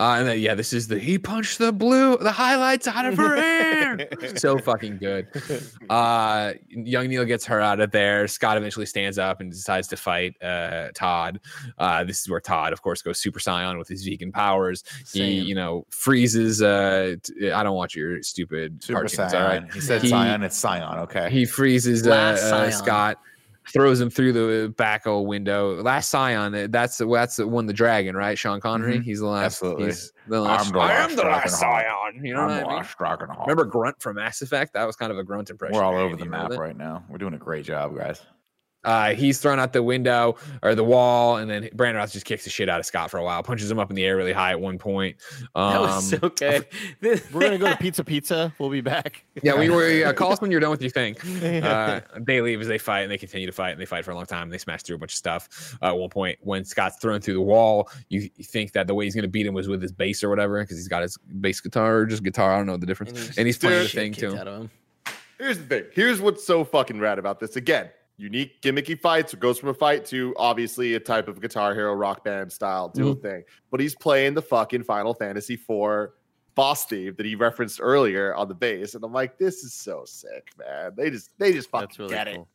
Uh, and then yeah, this is the he punched the blue, the highlights out of her hair. so fucking good. Uh, young Neil gets her out of there. Scott eventually stands up and decides to fight uh, Todd. Uh, this is where Todd, of course, goes Super Saiyan with his vegan powers. He, you know, freezes. Uh, t- I don't watch your stupid Super cartoons. All right, He said He- Scion. It's Scion. Okay. he freezes uh, uh, Scion. Scott, throws him through the back of a window. Last Scion, that's that's the one the dragon, right? Sean Connery. Mhm. He's the last. Absolutely. He's the last. I'm the I last am the last Scion. You know what I mean? Dragonheart. Remember Grunt from Mass Effect? That was kind of a grunt impression. We're all over the map remember right now. We're doing a great job, guys. Uh, he's thrown out the window or the wall, and then Brandon Routh just kicks the shit out of Scott for a while, punches him up in the air really high at one point. Um, that was so good. We're gonna go to Pizza Pizza. We'll be back. yeah, we were. Yeah, call us when you're done with your thing. Uh, they leave as they fight, and they continue to fight, and they fight for a long time. And they smash through a bunch of stuff. Uh, at one point, when Scott's thrown through the wall, you, you think that the way he's going to beat him was with his bass or whatever, because he's got his bass guitar or just guitar. I don't know the difference. And he's- And he's playing the thing Shit kicked too. him. Here's the thing. Here's what's so fucking rad about this. Again, unique gimmicky fights. It goes from a fight to obviously a type of guitar hero rock band style dual mm-hmm. thing. But he's playing the fucking Final Fantasy IV boss theme that he referenced earlier on the bass, and I'm like, this is so sick, man. They just they just fucking really get cool.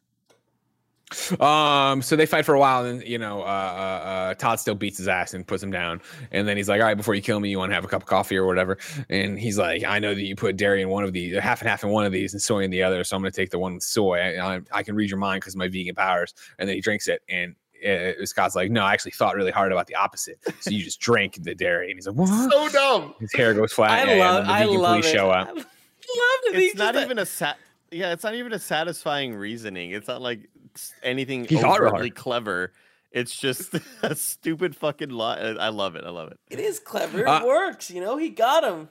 Um, so they fight for a while, and you know, uh, uh, uh, Todd still beats his ass and puts him down. And then he's like, "All right, before you kill me, you want to have a cup of coffee or whatever." And he's like, "I know that you put dairy in one of these, half and half in one of these, and soy in the other. So I'm going to take the one with soy. I, I, I can read your mind because of my vegan powers." And then he drinks it, and uh, Scott's like, "No, I actually thought really hard about the opposite. So you just drank the dairy." And he's like, "What?" so dumb. His hair goes flat. I yeah, love. and then the I love police it. show I up. love that he It's not just- even a sat. Yeah, it's not even a satisfying reasoning. It's not like s- anything He thought overtly clever. It's just a stupid fucking lie. I love it. I love it. It is clever. It Uh, works. You know, he got him.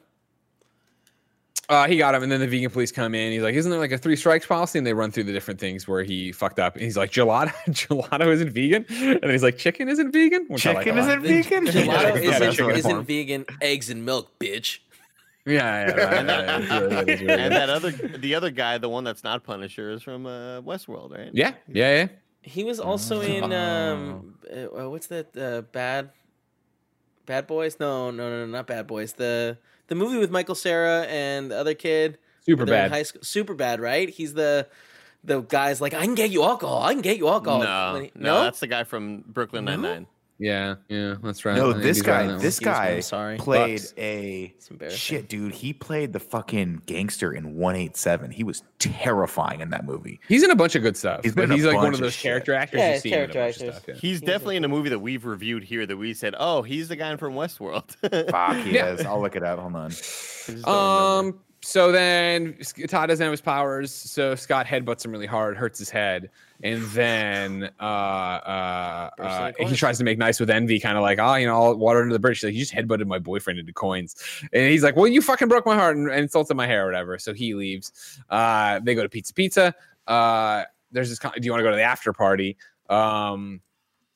Uh, he got him, and then the vegan police come in. He's like, "Isn't there like a three strikes policy?" And they run through the different things where he fucked up. And he's like, "Gelato, gelato isn't vegan," and then he's like, "Chicken isn't vegan." Which I like a Chicken lot. isn't vegan. Gelato Yeah, isn't, that's what I isn't vegan. Eggs and milk, bitch. Yeah, yeah, yeah, And yeah, yeah, it's really it's really And that other, the other guy, the one that's not Punisher, is from uh, Westworld, right? yeah, yeah, yeah. He was also in um, uh, what's that? Uh, bad, Bad Boys? No, no, no, no, not Bad Boys. The the movie with Michael Cera and the other kid. Super bad. High school. Super bad, right? He's the the guy's like, I can get you alcohol. I can get you alcohol. No, he- no, that's the guy from Brooklyn Nine Nine. Yeah, yeah, that's right. No, this he's right on guy, this Excuse guy I'm sorry. played Bucks. a shit, dude. He played the fucking gangster in 187. He was terrifying in that movie. He's in a bunch of good stuff. He's but been in he's like one bunch of of those shit. character actors Yeah, you he's see in a character bunch of actors. stuff. Yeah. He's definitely in a movie that we've reviewed here that we said, oh, he's the guy from Westworld. Fuck, he Yeah. is. I'll look it up. Hold on. I remember. Um. So then Todd doesn't have his powers, so Scott headbutts him really hard, hurts his head, and then uh, uh, uh, he tries to make nice with Envy, kind of like, oh, you know, I'll water under the bridge. She's like, you just headbutted my boyfriend into coins, and he's like, well, you fucking broke my heart and, and insulted my hair or whatever. So he leaves. Uh, they go to Pizza Pizza. Uh, there's this. con- Do you want to go to the after party? Um,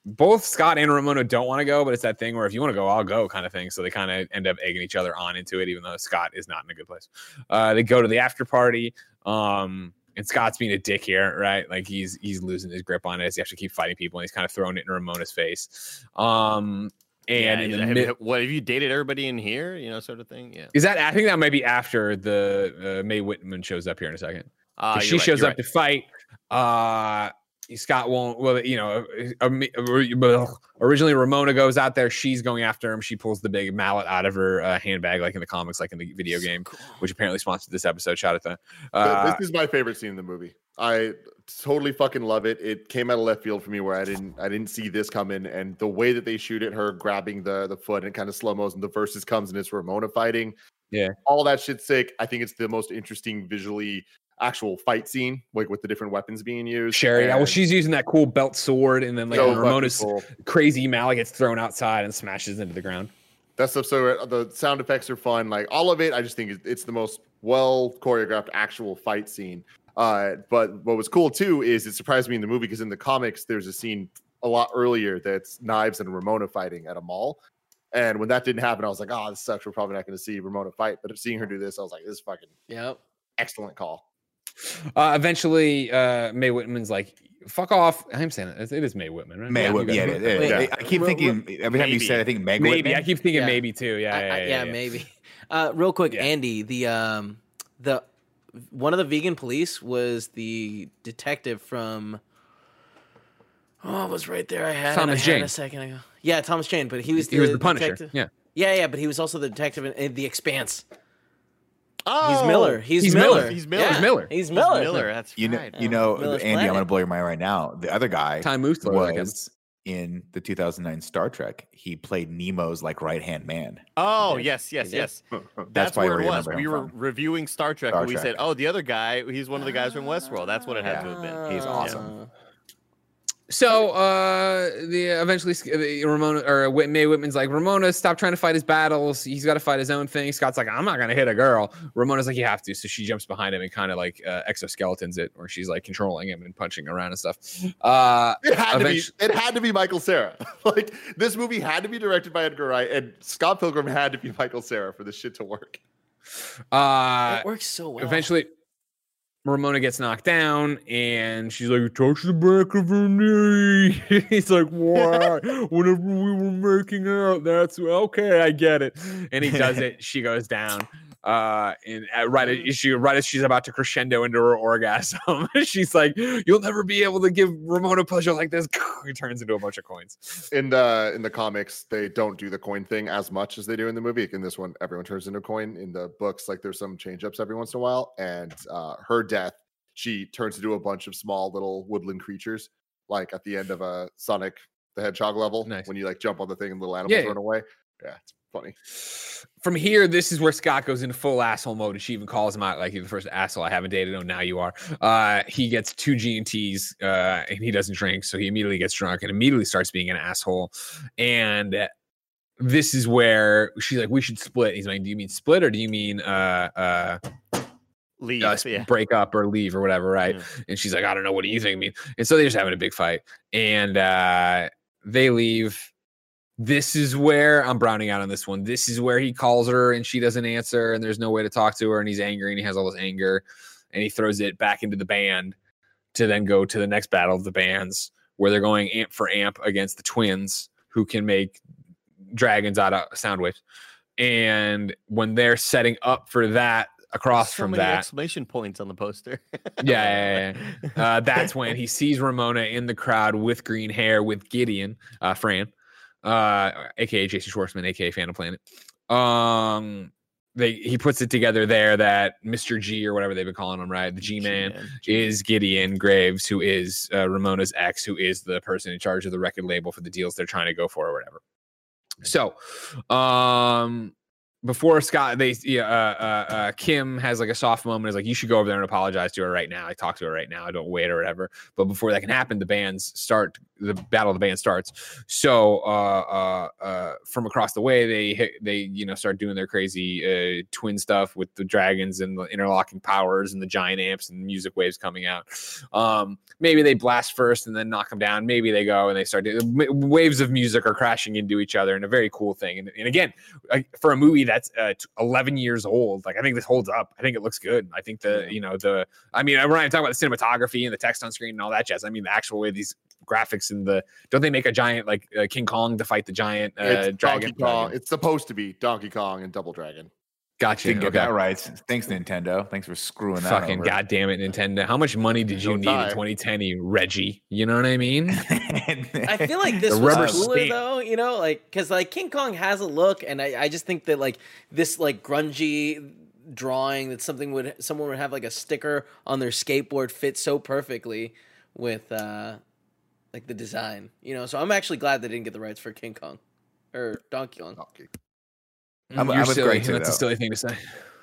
both Scott and Ramona don't want to go, but it's that thing where if you want to go, I'll go kind of thing. So they kind of end up egging each other on into it, even though Scott is not in a good place. Uh, they go to the after party. Um, and Scott's being a dick here, right? Like he's he's losing his grip on it. He has to keep fighting people, and he's kind of throwing it in Ramona's face. Um, and Yeah, have, mid- what have you dated everybody in here? You know, sort of thing. Yeah. is that I think that might be after the uh, Mae Whitman shows up here in a second. Uh, she right, shows up to fight. Uh, Scott won't. Well, you know, um, originally Ramona goes out there. She's going after him. She pulls the big mallet out of her uh, handbag, like in the comics, like in the video game, which apparently sponsored this episode. Shout out to. Uh, this is my favorite scene in the movie. I totally fucking love it. It came out of left field for me where I didn't I didn't see this coming, and the way that they shoot it, her grabbing the the foot and kind of slow motion, the versus comes and it's Ramona fighting. Yeah. all that shit's sick. I think it's the most interesting visually actual fight scene, like with the different weapons being used. Sherry, yeah, well, she's using that cool belt sword, and then like so Ramona's cool. crazy mallet gets thrown outside and smashes into the ground. That stuff. So the sound effects are fun. Like all of it, I just think it's- it's the most well choreographed actual fight scene. Uh, but what was cool too is it surprised me in the movie because in the comics there's a scene a lot earlier that's Knives and Ramona fighting at a mall. And when that didn't happen, I was like, oh, this sucks. We're probably not going to see Ramona fight. But seeing her do this, I was like, this is fucking Yep. excellent call. Uh, eventually, uh, Mae Whitman's like, "Fuck off." I'm saying it. It is May Whitman, right? May Yeah, Whitman, you yeah, guys- it is. I- yeah. I keep thinking every time you maybe. said, I think Meg Maybe. Whitman. I keep thinking Yeah. maybe too. Yeah, I- yeah, I- yeah, yeah, yeah. maybe. Uh, real quick, Yeah. Andy, the um, the one of the vegan police was the detective from. Oh, it was right there. I had Thomas it. I Jane. a second ago. Yeah, Thomas Jane, but he was the, He was the Punisher. detective- Yeah. Yeah, yeah, but he was also the detective in, in The Expanse. Oh, He's Miller. He's, He's Miller. Miller. He's Miller. Yeah, He's Miller. He's He's Miller. Miller. That's You know, right. you know, Miller's Andy. I'm gonna blow your mind right now. The other guy Time moves to like was in the 2009 Star Trek. He played Nero's like right hand man. Oh did. yes, yes, yes. That's That's, why where we it was. We were from. reviewing Star Trek, Star and we Trek. said, "Oh, the other guy, he's one of the guys from Westworld." That's what it had to have been. He's Ah. awesome. So uh the eventually the Ramona or Mae Whitman's like Ramona stop trying to fight his battles he's got to fight his own thing Scott's like I'm not gonna hit a girl Ramona's like you have to so she jumps behind him and kind of like uh, exoskeletons it or she's like controlling him and punching around and stuff uh It had to be. It had to be Michael Cera. like this movie had to be directed by Edgar Wright, and Scott Pilgrim had to be Michael Cera for this shit to work. uh it works so well. eventually Ramona gets knocked down and she's like, touch the back of her knee. He's like, why? Whenever we were making out, that's okay, I get it. And he does it. She goes down. Uh, and at, right as she right as she's about to crescendo into her orgasm, she's like, "You'll never be able to give Ramona pleasure like this." He turns into a bunch of coins. In the in the comics, they don't do the coin thing as much as they do in the movie. In this one, everyone turns into a coin. In the books, like there's some change ups every once in a while. And uh, her death, she turns into a bunch of small little woodland creatures, like at the end of a Sonic the Hedgehog level, Nice. when you like jump on the thing and little animals Yeah, run away. Yeah, funny. From here, this is where Scott goes into full asshole mode, and she even calls him out like you're the first asshole I haven't dated. Oh, now you are. Uh, he gets two G and Ts, uh, and he doesn't drink, so he immediately gets drunk and immediately starts being an asshole. And this is where she's like, "We should split." He's like, "Do you mean split, or do you mean uh, uh, Leave. uh, yeah. break up or leave or whatever?" Right? And she's like, I don't know. What do you think? I mean, and so they're just having a big fight, and uh, they leave. This is where I'm browning out on this one. This is where he calls her and she doesn't answer, and there's no way to talk to her, and he's angry and he has all this anger, and he throws it back into the band to then go to the next battle of the bands where they're going amp for amp against the twins who can make dragons out of sound waves. And when they're setting up for that across so from many that, exclamation points on the poster. yeah, yeah, yeah, uh, that's when he sees Ramona in the crowd with green hair with Gideon, uh, Fran, uh, aka Jason Schwartzman, aka Phantom Planet. Um, they he puts it together there that Mr. G or whatever they've been calling him, right? The G Man is Gideon Graves, who is uh, Ramona's ex, who is the person in charge of the record label for the deals they're trying to go for or whatever. So, um, before Scott, they uh, uh, uh, Kim has like a soft moment. Is like, you should go over there and apologize to her right now. I talk to her right now. I don't wait or whatever. But before that can happen, the bands start. The battle of the band starts. So, uh, uh, uh, from across the way, they hit, they you know start doing their crazy uh, twin stuff with the dragons and the interlocking powers and the giant amps and music waves coming out. Um, maybe they blast first and then knock them down. Maybe they go and they start waves of music are crashing into each other and a very cool thing. And, and again, for a movie that's uh, t- 11 years old, like I think this holds up. I think it looks good. I think the you know the I mean we're not even talking about the cinematography and the text on screen and all that jazz. I mean the actual way these graphics and the don't they make a giant like uh, King Kong to fight the giant uh, dragon? Donkey Kong. It's supposed to be Donkey Kong and Double Dragon. Gotcha. Didn't get Okay. that right. Thanks, Nintendo. Thanks for screwing that Fucking over. goddamn it, Nintendo! How much money did you Don't need in die. 2010, Reggie? You know what I mean? I feel like this The was rubber cooler stamp. though, you know, like because like King Kong has a look, and I, I just think that like this like grungy drawing that something would someone would have like a sticker on their skateboard fits so perfectly with uh like the design, you know. So I'm actually glad they didn't get the rights for King Kong or Donkey Kong. Donkey. I'm- You're I'm with silly. Greg too, That's a silly thing to say.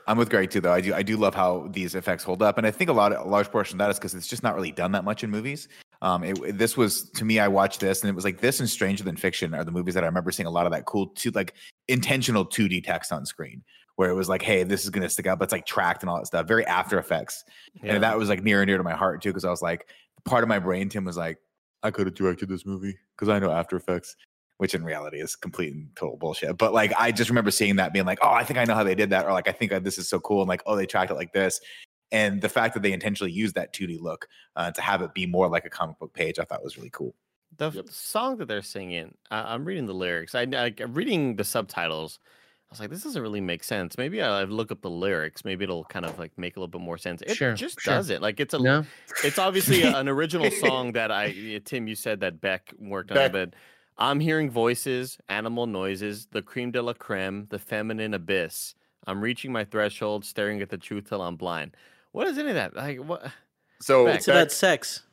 I'm with Greg too, though. I do I do love how these effects hold up, and I think a lot a large portion of that is because it's just not really done that much in movies. Um, it, it- this was to me, I watched this, and it was like this and Stranger Than Fiction are the movies that I remember seeing a lot of that cool, two like intentional 2D text on screen, where it was like, hey, this is gonna stick out, but it's like tracked and all that stuff, very After Effects, Yeah. and that was like near and dear to my heart too, because I was like, part of my brain, Tim was like, I could have directed this movie because I know After Effects, which in reality is complete and total bullshit. But like, I just remember seeing that, being like, oh, I think I know how they did that, or like, I think uh, this is so cool, and like, oh, they tracked it like this. And the fact that they intentionally used that 2D look uh, to have it be more like a comic book page, I thought was really cool. The Yep. song that they're singing, I I'm reading the lyrics. I, I I'm reading the subtitles. I was like, this doesn't really make sense. Maybe I look up the lyrics. Maybe it'll kind of like make a little bit more sense. It Sure, just sure. doesn't. Like it's a No, it's obviously a- an original song that I Tim, you said that Beck worked on Beck. it, but I'm hearing voices, animal noises, the creme de la creme, the feminine abyss. I'm reaching my threshold, staring at the truth till I'm blind. What is any of that? Like what? So Back. It's back- about sex.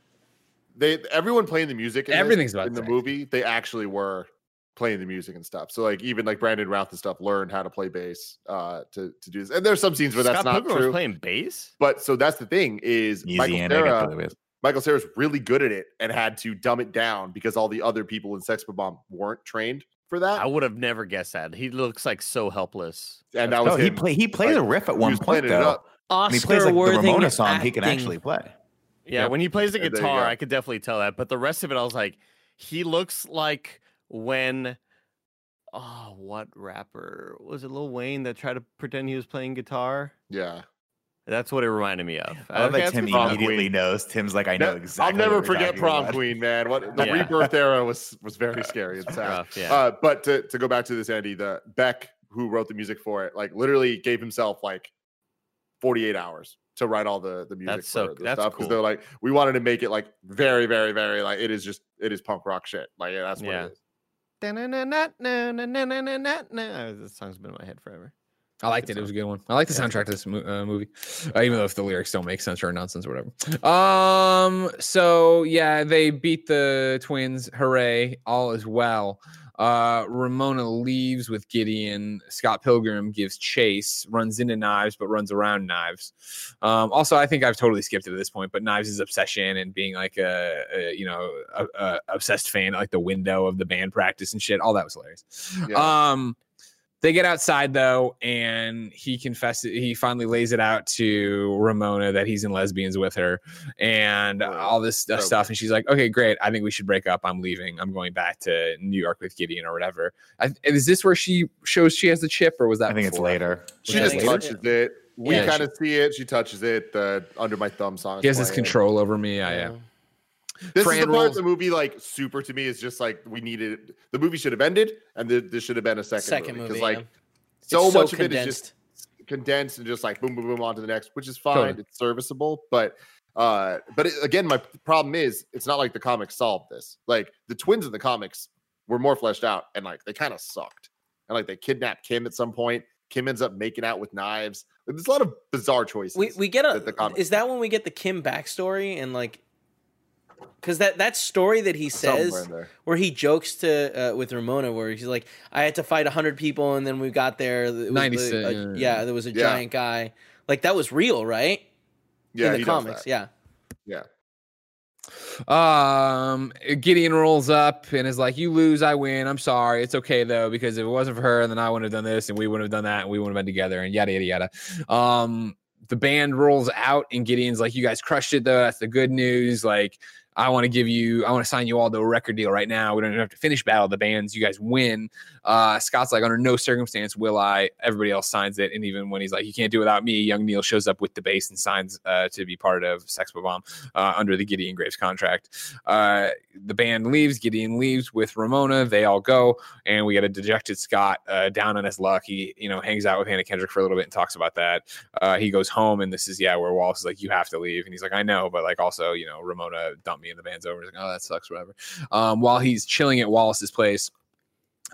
they everyone playing the music. In this- Everything's about in the movie. They actually were playing the music and stuff. So like even like Brandon Routh and stuff learned how to play bass uh to to do this. And there's some scenes where that's Scott not Pilgrim was true. playing bass. But so that's the thing is Easy and I got Cera, the way- Michael Cera's really good at it and had to dumb it down because all the other people in Sex Bob-omb weren't trained for that. I would have never guessed that. He looks like so helpless. and that No, was he him. play he plays like, a riff at one was point playing it though. up. When he plays like the Oscar-worthy Ramona song, he can actually play. Yeah, Yep. when he plays the And there you guitar. I could definitely tell that. But the rest of it, I was like, he looks like when, oh, what rapper was it? Lil Wayne that tried to pretend he was playing guitar. Yeah. That's what it reminded me of. I love okay, that Tim immediately queen. knows. Tim's like, I know exactly. I'll never forget prom about. queen, man. What the yeah. rebirth era was was very scary. Rough, yeah. uh, but to, to go back to this, Andy, the Beck who wrote the music for it, like literally gave himself like 48 hours to write all the the music that's so, that's stuff because they're like, we wanted to make it like very, very, very like it is just it is punk rock shit. Like yeah, that's what yeah. it is. This song's been in my head forever. I liked it. It was a good one. I like the Yeah. soundtrack to this uh, movie, uh, even though if the lyrics don't make sense or nonsense or whatever. Um. So yeah, they beat the twins. Hooray! All is well. Uh, Ramona leaves with Gideon. Scott Pilgrim gives chase, runs into Knives, but runs around Knives. Um, also, I think I've totally skipped it at this point, but Knives' obsession and being like a, a you know a, a obsessed fan, like the window of the band practice and shit. All that was hilarious. Yeah. Um, they get outside though, and he confesses. He finally lays it out to Ramona that he's in lesbians with her, and Right. all this stu- So- stuff. And she's like, "Okay, great. I think we should break up. I'm leaving. I'm going back to New York with Gideon or whatever." I, is this where she shows she has the chip, or was that? I think it's later. she Yeah, just I think touches it we Yeah, kind of see it she touches it the under my thumb song is He has this playing. control over me. Yeah, yeah. This Fran is the part rolls- of the movie like super to me is just like we needed the movie should have ended and th- this should have been a second, Second movie because like yeah. so It's much of it is just condensed. condensed and just like boom, boom, boom, on to the next, which is fine. Totally. It's serviceable, but uh, but it, again, my problem is it's not like the comics solved this. Like the twins in the comics were more fleshed out, and like they kind of sucked, and like they kidnapped Kim at some point. Kim ends up making out with knives. There's a lot of bizarre choices. We we get a the comics is that when we get the Kim backstory and like because that that story that he says where he jokes to uh, with Ramona where he's like I had to fight hundred people and then we got there it was 96, the- a- yeah, yeah, yeah there was a Yeah. giant guy like that was real right Yeah, in he the does comics that. yeah Yeah, Um, Gideon rolls up and is like, "You lose, I win. I'm sorry. It's okay though because if it wasn't for her, then I wouldn't have done this, and we wouldn't have done that, and we wouldn't have been together, and yada yada yada." Um, the band rolls out, and Gideon's like, "You guys crushed it though. That's the good news. Like, I want to give you, I want to sign you all to a record deal right now. We don't even have to finish Battle of the Bands. You guys win." Uh, Scott's like, "Under no circumstance will I." Everybody else signs it, and even when he's like, "You can't do it without me," young Neil shows up with the bass and signs uh, to be part of Sex Bob-omb uh, under the Gideon Graves contract. Uh, the band leaves. Gideon leaves with Ramona. They all go, and we get a dejected Scott uh, down on his luck. He, you know, hangs out with Anna Kendrick for a little bit and talks about that. Uh, he goes home, and this is yeah, where Wallace is like, "You have to leave," and he's like, "I know, but like also, you know, Ramona dumped me, and the band's over." He's like, "Oh, that sucks, whatever." Um, while he's chilling at Wallace's place,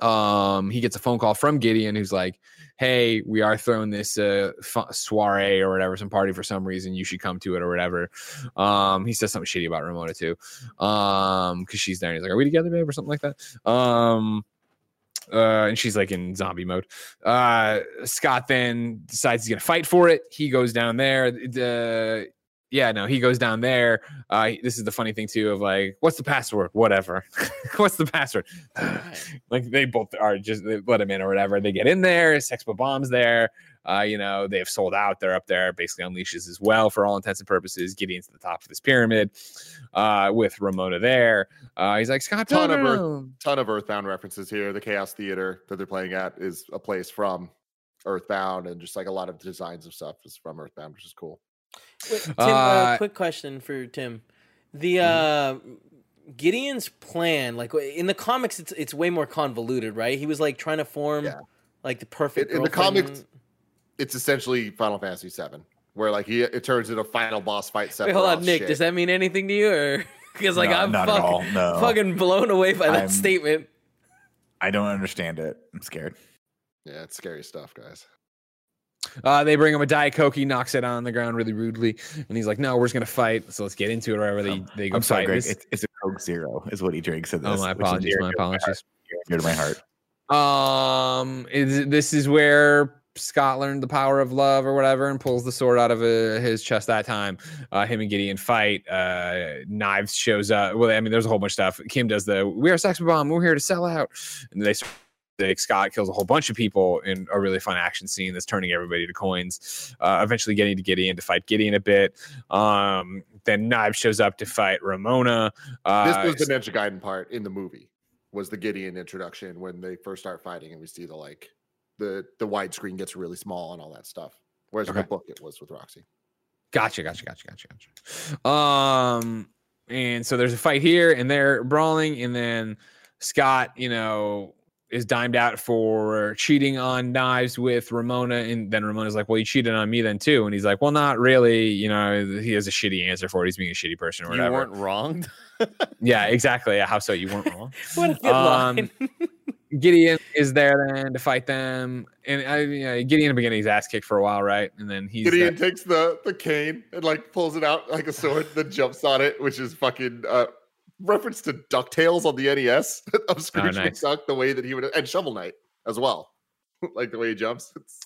um, he gets a phone call from Gideon, who's like, "Hey, we are throwing this uh soiree or whatever, some party for some reason. You should come to it or whatever." Um, he says something shitty about Ramona too, um, because she's there. And he's like, "Are we together, babe?" or something like that. Um, uh, and she's like in zombie mode. Uh, Scott then decides he's gonna fight for it. He goes down there. The yeah, no, he goes down there. Uh, this is the funny thing too of like, what's the password? Whatever. what's the password? like they both are just they let him in or whatever. They get in there. Sex Bob-ombs there. Uh, you know, they have sold out. They're up there, basically unleashes as well for all intents and purposes, getting to the top of this pyramid uh, with Ramona there. Uh, he's like, Scott, Ton of Pilgrim. Ton of Earthbound references here. The Chaos Theater that they're playing at is a place from Earthbound, and just like a lot of designs of stuff is from Earthbound, which is cool. Wait, Tim, uh, Uh, quick question for Tim. The Mm-hmm. uh, Gideon's plan, like in the comics, it's it's way more convoluted, right? He was like trying to form Yeah. like the perfect. In- in the comics, It's essentially Final Fantasy VII, where like he it turns into a final boss fight. Wait, hold on, Nick. shit. Does that mean anything to you, or because like No, I'm not at fuck- no. fucking blown away by that I'm- statement? I don't understand it. I'm scared. Yeah, it's scary stuff, guys. Uh, they bring him a Diet Coke. He knocks it on the ground really rudely. And he's like, no, we're just going to fight. So let's get into it. Wherever they, they go I'm sorry, fight. Greg. It's, it's a Coke Zero, is what he drinks in this. oh, my apologies. My and dear to apologies. dear to my heart. Um, is, this is where Scott learned the power of love or whatever and pulls the sword out of uh, his chest that time. Uh, him and Gideon fight. Uh, Knives shows up. Well, I mean, there's a whole bunch of stuff. Kim does the "We are Sex Bob-omb. We're here to sell out," and they. start- Scott kills a whole bunch of people in a really fun action scene that's turning everybody to coins. Uh, eventually, getting to Gideon to fight Gideon a bit. Um, then Knives shows up to fight Ramona. Uh, This was the Ninja Gaiden part in the movie. Was the Gideon introduction when they first start fighting, and we see the like the the widescreen gets really small and all that stuff. Whereas in the book, it was with Roxy. Gotcha, gotcha, gotcha, gotcha, gotcha. Um, and so there's a fight here, and they're brawling, and then Scott, you know, is dimed out for cheating on knives with Ramona, and then Ramona's like, "Well, you cheated on me then too," and he's like, "Well, not really." You know, he has a shitty answer for it. He's being a shitty person or whatever. You weren't wronged. Yeah, exactly. Yeah, how so? You weren't wrong. What a good Um, line. Gideon is there then to fight them, and I, you know, Gideon in the beginning, he's ass kicked for a while, right? And then he's Gideon the- takes the the cane and like pulls it out like a sword, then jumps on it, which is fucking uh, reference to Ducktales on the NES of Scrooge nice. McDuck. The way that he would and Shovel Knight as well, like the way he jumps. It's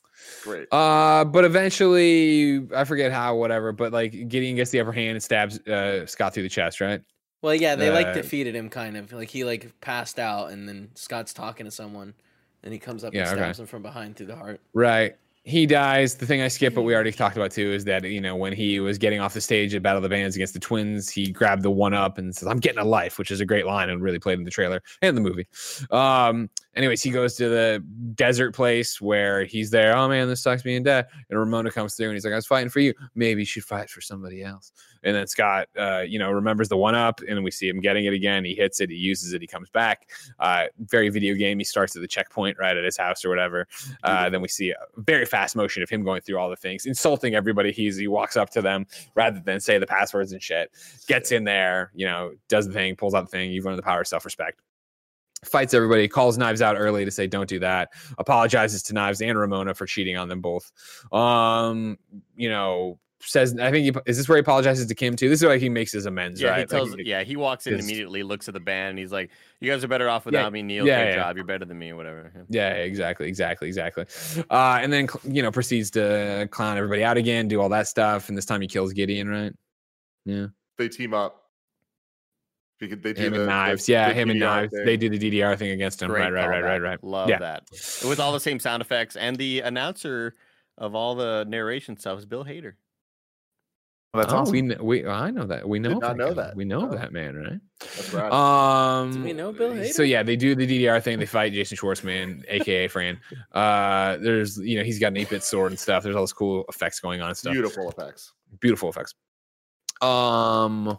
great. Uh, but eventually, I forget how, whatever. But like Gideon gets the upper hand and stabs uh, Scott through the chest, right? Well, yeah, they like Uh, defeated him kind of. Like he like passed out, and then Scott's talking to someone, and he comes up Yeah, and okay. stabs him from behind through the heart. Right. He dies. The thing I skip, but we already talked about too, is that you know when he was getting off the stage at Battle of the Bands against the Twins, he grabbed the one up and says, "I'm getting a life," which is a great line and really played in the trailer and the movie. Um. Anyways, he goes to the desert place where he's there. Oh man, this sucks being dead. And Ramona comes through and he's like, "I was fighting for you. Maybe you should fight for somebody else." And then Scott, uh, you know, remembers the one up, and we see him getting it again. He hits it, he uses it, he comes back. Uh, very video game. He starts at the checkpoint right at his house or whatever. Uh, then we see a very fast motion of him going through all the things, insulting everybody. He's he walks up to them rather than say the passwords and shit. Gets in there, you know, does the thing, pulls out the thing. You've learned the power of self respect. Fights everybody, calls Knives out early to say don't do that. Apologizes to Knives and Ramona for cheating on them both. Um, you know, says I think he, is this where he apologizes to Kim too. This is where he makes his amends, Yeah, right? he Like, tells. yeah, he walks in immediately, looks at the band, and he's like, "You guys are better off without me, Neil. yeah, Great yeah. job. You're better than me, whatever." Yeah. Yeah, exactly, exactly, exactly. Uh, and then you know proceeds to clown everybody out again, do all that stuff, and this time he kills Gideon, right? Yeah, They team up. Because they do him the- and the- knives. yeah, the him and knives. thing. They do the DDR thing against him. Great right, right, right, right, right. Love Yeah. that. With all the same sound effects, and the announcer of all the narration stuff is Bill Hader. Well, that's oh, awesome. we we I know that we know not know guy. that. we know No. that man, right? That's right. Um, Do we know Bill Hader? So yeah, they do the DDR thing. They fight Jason Schwartzman, aka Fran. Uh, there's you know he's got an eight bit sword and stuff. There's all this cool effects going on and stuff. Beautiful effects. beautiful effects. Um,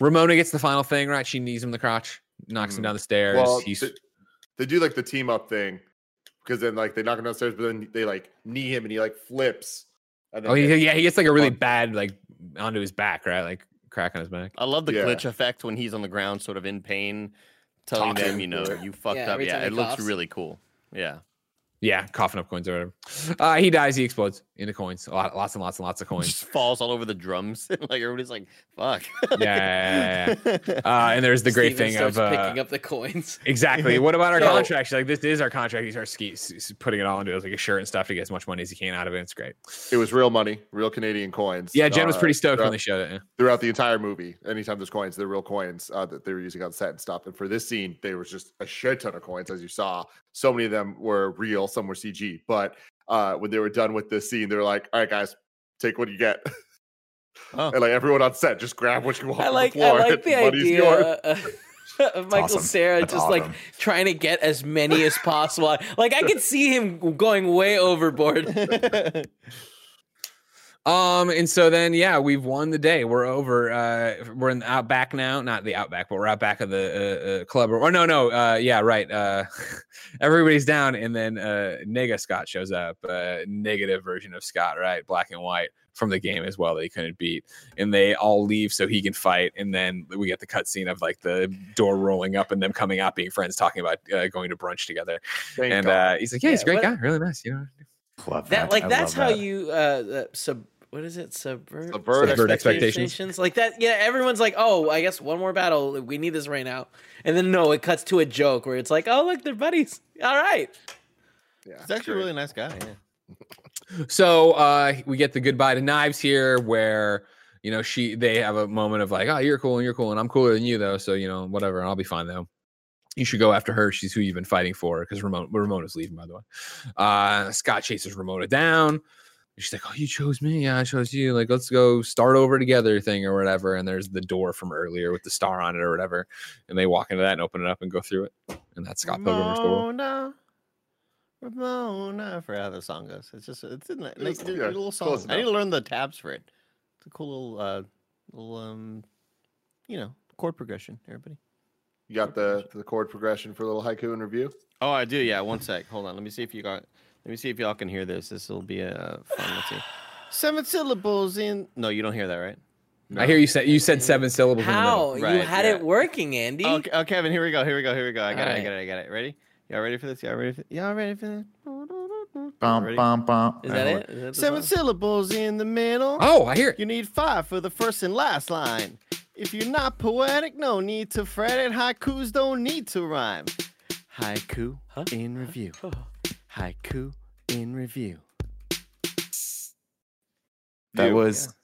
Ramona gets the final thing right. She knees him in the crotch, knocks him Mhm. down the stairs. Well, He's they, they do like the team up thing because then like they knock him downstairs, but then they like knee him and he like flips. And then oh he, yeah, he gets like a really Fuck. bad like onto his back, right? Like crack on his back. I love the Yeah. glitch effect when he's on the ground, sort of in pain, telling them, you know, you fucked Yeah, up. Yeah, time he it looks really cool. Yeah. Yeah, coughing up coins or whatever. Uh, he dies. He explodes. Into coins. A lot, lots and lots and lots of coins. Just falls all over the drums. like everybody's like, "Fuck." Yeah, yeah, yeah, Uh, and there's the great Steven thing of uh, picking up the coins. exactly. What about our So- contract? She's like, this is our contract. He starts ski, s- s- putting it all into like a shirt and stuff to get as much money as he can out of it. It's great. It was real money, real Canadian coins. Yeah, Jen was uh, pretty stoked when throughout- they showed it. yeah. throughout the entire movie. Anytime there's coins, they're real coins uh, that they were using on set and stuff. And for this scene, there was just a shit ton of coins, as you saw. So many of them were real, some were CG. But uh, when they were done with this scene, they were like, "All right, guys, take what you get." Oh. and like everyone on set, just grab what you want. I like the I like the idea yours. uh, of Michael awesome. Cera That's just like trying to get as many as possible. Like I could see him going way overboard. Um, and so then yeah, we've won the day. We're over. Uh, we're in the outback now, not the outback, but we're out back of the uh, uh, club. Or, or no, no, uh, yeah, right. Uh, everybody's down, and then uh, Nega Scott shows up. Uh, negative version of Scott, right? Black and white from the game as well that he couldn't beat, and they all leave so he can fight. And then we get the cutscene of like the door rolling up and them coming out, being friends, talking about uh, going to brunch together. Thank and uh, he's like, "Yeah, he's a great what- guy, really nice." You know, Love that like I that's how that. you uh uh, sub what is it subvert Subvert Subvert expectations. like that yeah everyone's like oh i guess one more battle we need this right now and then no it cuts to a joke where it's like oh look they're buddies all right yeah, He's actually a really nice guy. Yeah. So uh we get the goodbye to knives here where you know she they have a moment of like, oh, you're cool and you're cool, and I'm cooler than you though, so you know, whatever, I'll be fine though. You should go after her. She's who you've been fighting for because Ramona Ramona's leaving, by the way. Uh Scott chases Ramona down. She's like, Oh, you chose me. Yeah, I chose you. Like, let's go start over together thing or whatever. And there's the door from earlier with the star on it or whatever. And they walk into that and open it up and go through it. And that's Scott Pilgrim's versus the World. Ramona, Ramona. I forgot how the song goes. It's just it's in like, It's- a yeah, little close song. I need to learn the tabs for it. It's a cool little uh little um you know chord progression. Everybody. You got the the chord progression for a little haiku in review. Oh, I do. Yeah. One sec. Hold on. Let me see if you got. Let me see if y'all can hear this. This will be a fun. Let's see. Seven syllables in. No, you don't hear that, right? I hear you said you said seven syllables in the middle. how you had yeah. it working andy Oh, Ke- oh, Kevin, here we go. Here we go. Here we go. I got it. I got it. I got it. Ready? Y'all ready for this? Y'all ready for? Y'all ready for this? Bum, Ready? bum, bum. is that it is that Seven song? syllables in the middle. Oh, I hear it. You need five for the first and last line. If you're not poetic, no need to fret it. Haikus don't need to rhyme. Haiku Huh? in review. Oh. Haiku in review. That Dude, was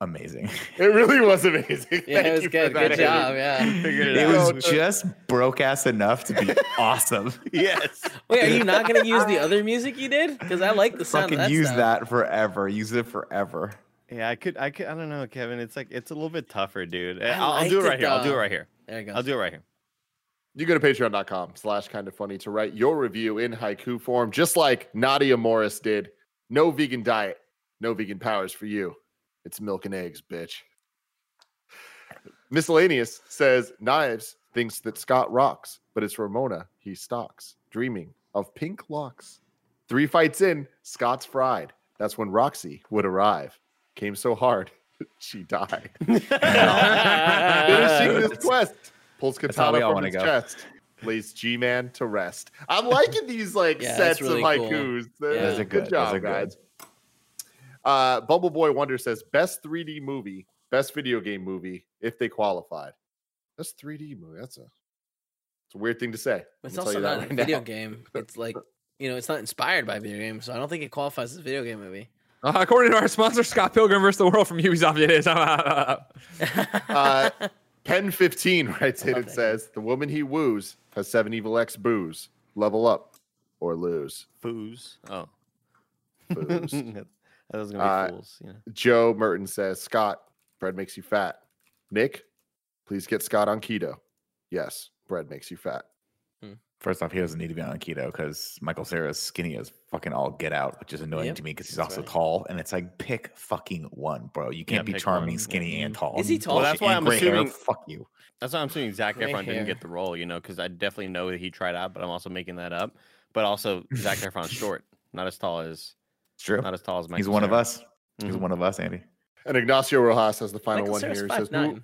amazing. It really was amazing. yeah Thank it was you good good Andy. job yeah it It was just broke ass enough to be awesome. yes. wait are you not gonna use the other music you did because i like the sound Fucking of that use stuff. that forever. Use it forever. Yeah, I could, I could, I don't know, Kevin. It's like it's a little bit tougher, dude. I I'll, I'll do it right it, here. I'll do it right here. there you go I'll do it right here. You go to patreon.com slash kind of funny to write your review in haiku form, just like Nadia Morris did. No vegan diet, no vegan powers for you. It's milk and eggs, bitch. Miscellaneous says Knives thinks that Scott rocks, but it's Ramona he stalks, dreaming of pink locks. Three fights in, Scott's fried. That's when Roxy would arrive. Came so hard, she died. Finishing this quest, pulls katana from his go. chest, lays G-Man to rest. I'm liking these like Yeah, sets really of haikus. They're- Yeah. Those are Good good. Job, good. guys. Uh, Bumble Boy Wonder says best 3D movie, best video game movie if they qualified. That's 3D movie. That's a it's a weird thing to say. It's also tell you that not a video now. game. It's like you know, it's not inspired by video games, so I don't think it qualifies as a video game movie. Uh, according to our sponsor, Scott Pilgrim versus the World from Ubisoft, it is. Uh, Pen 15 writes it and it. says the woman he woos has seven evil X booze. Level up or lose. Foos. Oh. Foos. that was gonna be Uh, fools. You know. Joe Merton says, Scott, bread makes you fat. Nick, please get Scott on keto. Yes, bread makes you fat. First off, he doesn't need to be on keto because Michael Cera's skinny as fucking all get out, which is annoying Yep, to me because he's that's also right. tall. And it's like, pick fucking one, bro. You can't be charming, one, skinny, yeah. and tall. Is he tall? Well, that's why I'm gray hair. assuming- Fuck you. That's why I'm assuming Zac Gray Efron didn't get the role, you know, because I definitely know that he tried out, but I'm also making that up. But also, Zac Efron's short, not as tall as, It's true. not as tall as Michael. He's one of us. He's Mhm. one of us, Andy. And Ignacio Rojas has the final Michael one Cera's here. He says, who,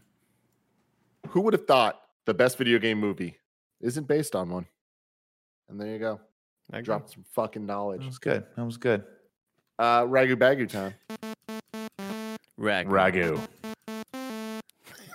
who would have thought the best video game movie isn't based on one? And there you go. I dropped some fucking That knowledge. was good. That was good. Uh, ragu bagu time. Rag. Ragu.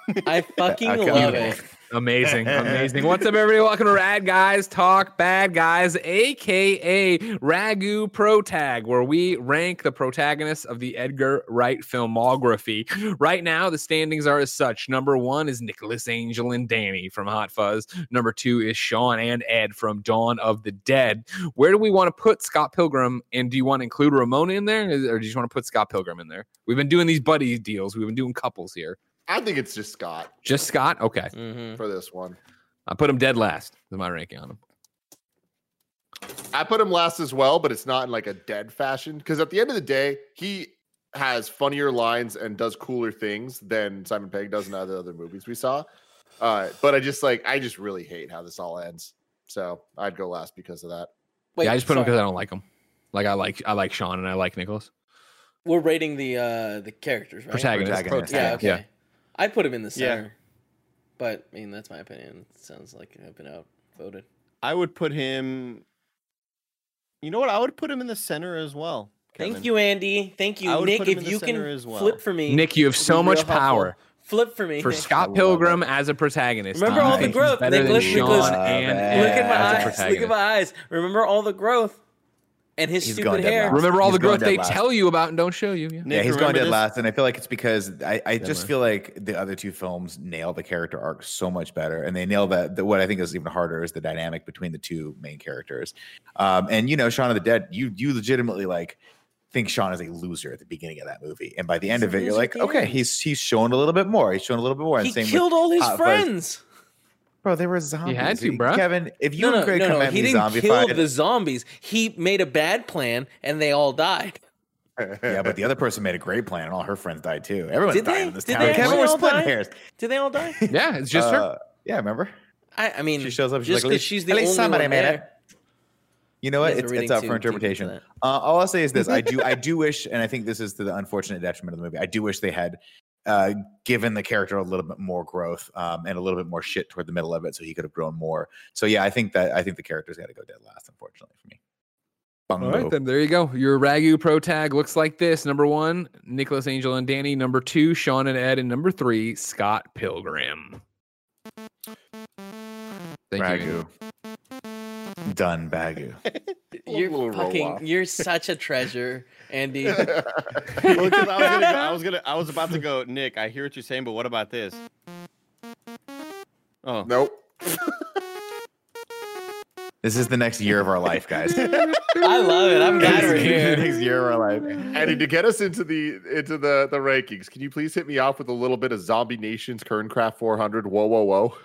I fucking I love it. Amazing, amazing. What's up, everybody? Welcome to Rad Guys Talk Bad Guys, aka Ragu Pro Tag, where we rank the protagonists of the Edgar Wright filmography. Right now, the standings are as such: number one is Nicholas Angel and Danny from Hot Fuzz. Number two is Shaun and Ed from Dawn of the Dead. Where do we want to put Scott Pilgrim? And do you want to include Ramona in there, or do you just want to put Scott Pilgrim in there? We've been doing these buddy deals. We've been doing couples here. I think it's just Scott Just Scott. Okay, hmm for this one. I put him dead last. Is my ranking on him? I put him last as well, but it's not in like a dead fashion because at the end of the day, he has funnier lines and does cooler things than Simon Pegg does in other other movies we saw. Uh, but I just like I just really hate how this all ends. So I'd go last because of that. Wait, yeah, I just put him because I don't like him. Like I like I like Shaun and I like Nicholas. We're rating the uh the characters, right? Protagonist. Protagonist. Yeah, okay. Yeah. I'd put him in the Yeah. center. But I mean, that's my opinion. It sounds like I've been outvoted. I would put him. You know what? I would put him in the center as well. Thank you, Andy. Thank I you, would Nick. put him in If the you can as well. flip for me, Nick, you have so much real helpful. power. Flip for me. For Nick. Scott Pilgrim as a protagonist. Remember all the growth, better than Nicholas, Shaun and Look Ed at my eyes. Look at my eyes. Remember all the growth and his He's stupid hair. Remember all He's the growth they last. tell you about and don't show you. Yeah. Nick, yeah, he's going remember dead this? last, and I feel like it's because I, I just last. feel like the other two films nail the character arc so much better, and they nail that. The, what I think is even harder is the dynamic between the two main characters. Um, and you know, Shaun of the Dead, you you legitimately like think Shaun is a loser at the beginning of that movie, and by the end of it, you're like, okay, end. he's he's shown a little bit more. He's shown a little bit more. And He same killed with, all his Hot Fuzz. Friends. bro. They were zombies. You had to, bruh. Kevin, if you No, and no, Greg no, come no. at He me didn't kill zombified, the zombies. He made a bad plan, and they all died. yeah, but the other person made a great plan, and all her friends died too. Everyone's Did dying they? in this Did town. they Kevin, actually we're splitting die? hairs. Did they all die? Yeah, it's just her. Uh, Yeah, remember? I, I mean, She shows up. She's just like, at because least- she's the at only somebody one made there. it. You know what? It's, it's up for interpretation. Uh, all I'll say is this: I do, I do wish, and I think this is to the unfortunate detriment of the movie. I do wish they had uh, given the character a little bit more growth um, and a little bit more shit toward the middle of it, so he could have grown more. So yeah, I think that I think the character's got to go dead last, unfortunately for me. All Bungo. right, then there you go. Your Ragu Pro Tag looks like this: number one, Nicholas Angel and Danny; number two, Shaun and Ed; and number three, Scott Pilgrim. Thank you. Ragu. Done, Bagu. You're Little fucking. off. You're such a treasure, Andy. Well, 'cause I was gonna go, I was gonna, I was about to go, Nick. I hear what you're saying, but what about this? Oh, nope. This is the next year of our life, guys. I love it. I'm glad we're This the here. next year of our life. Eddie, to get us into the into the the rankings, can you please hit me off with a little bit of Zombie Nation's Kernkraft 400? Whoa, whoa, whoa!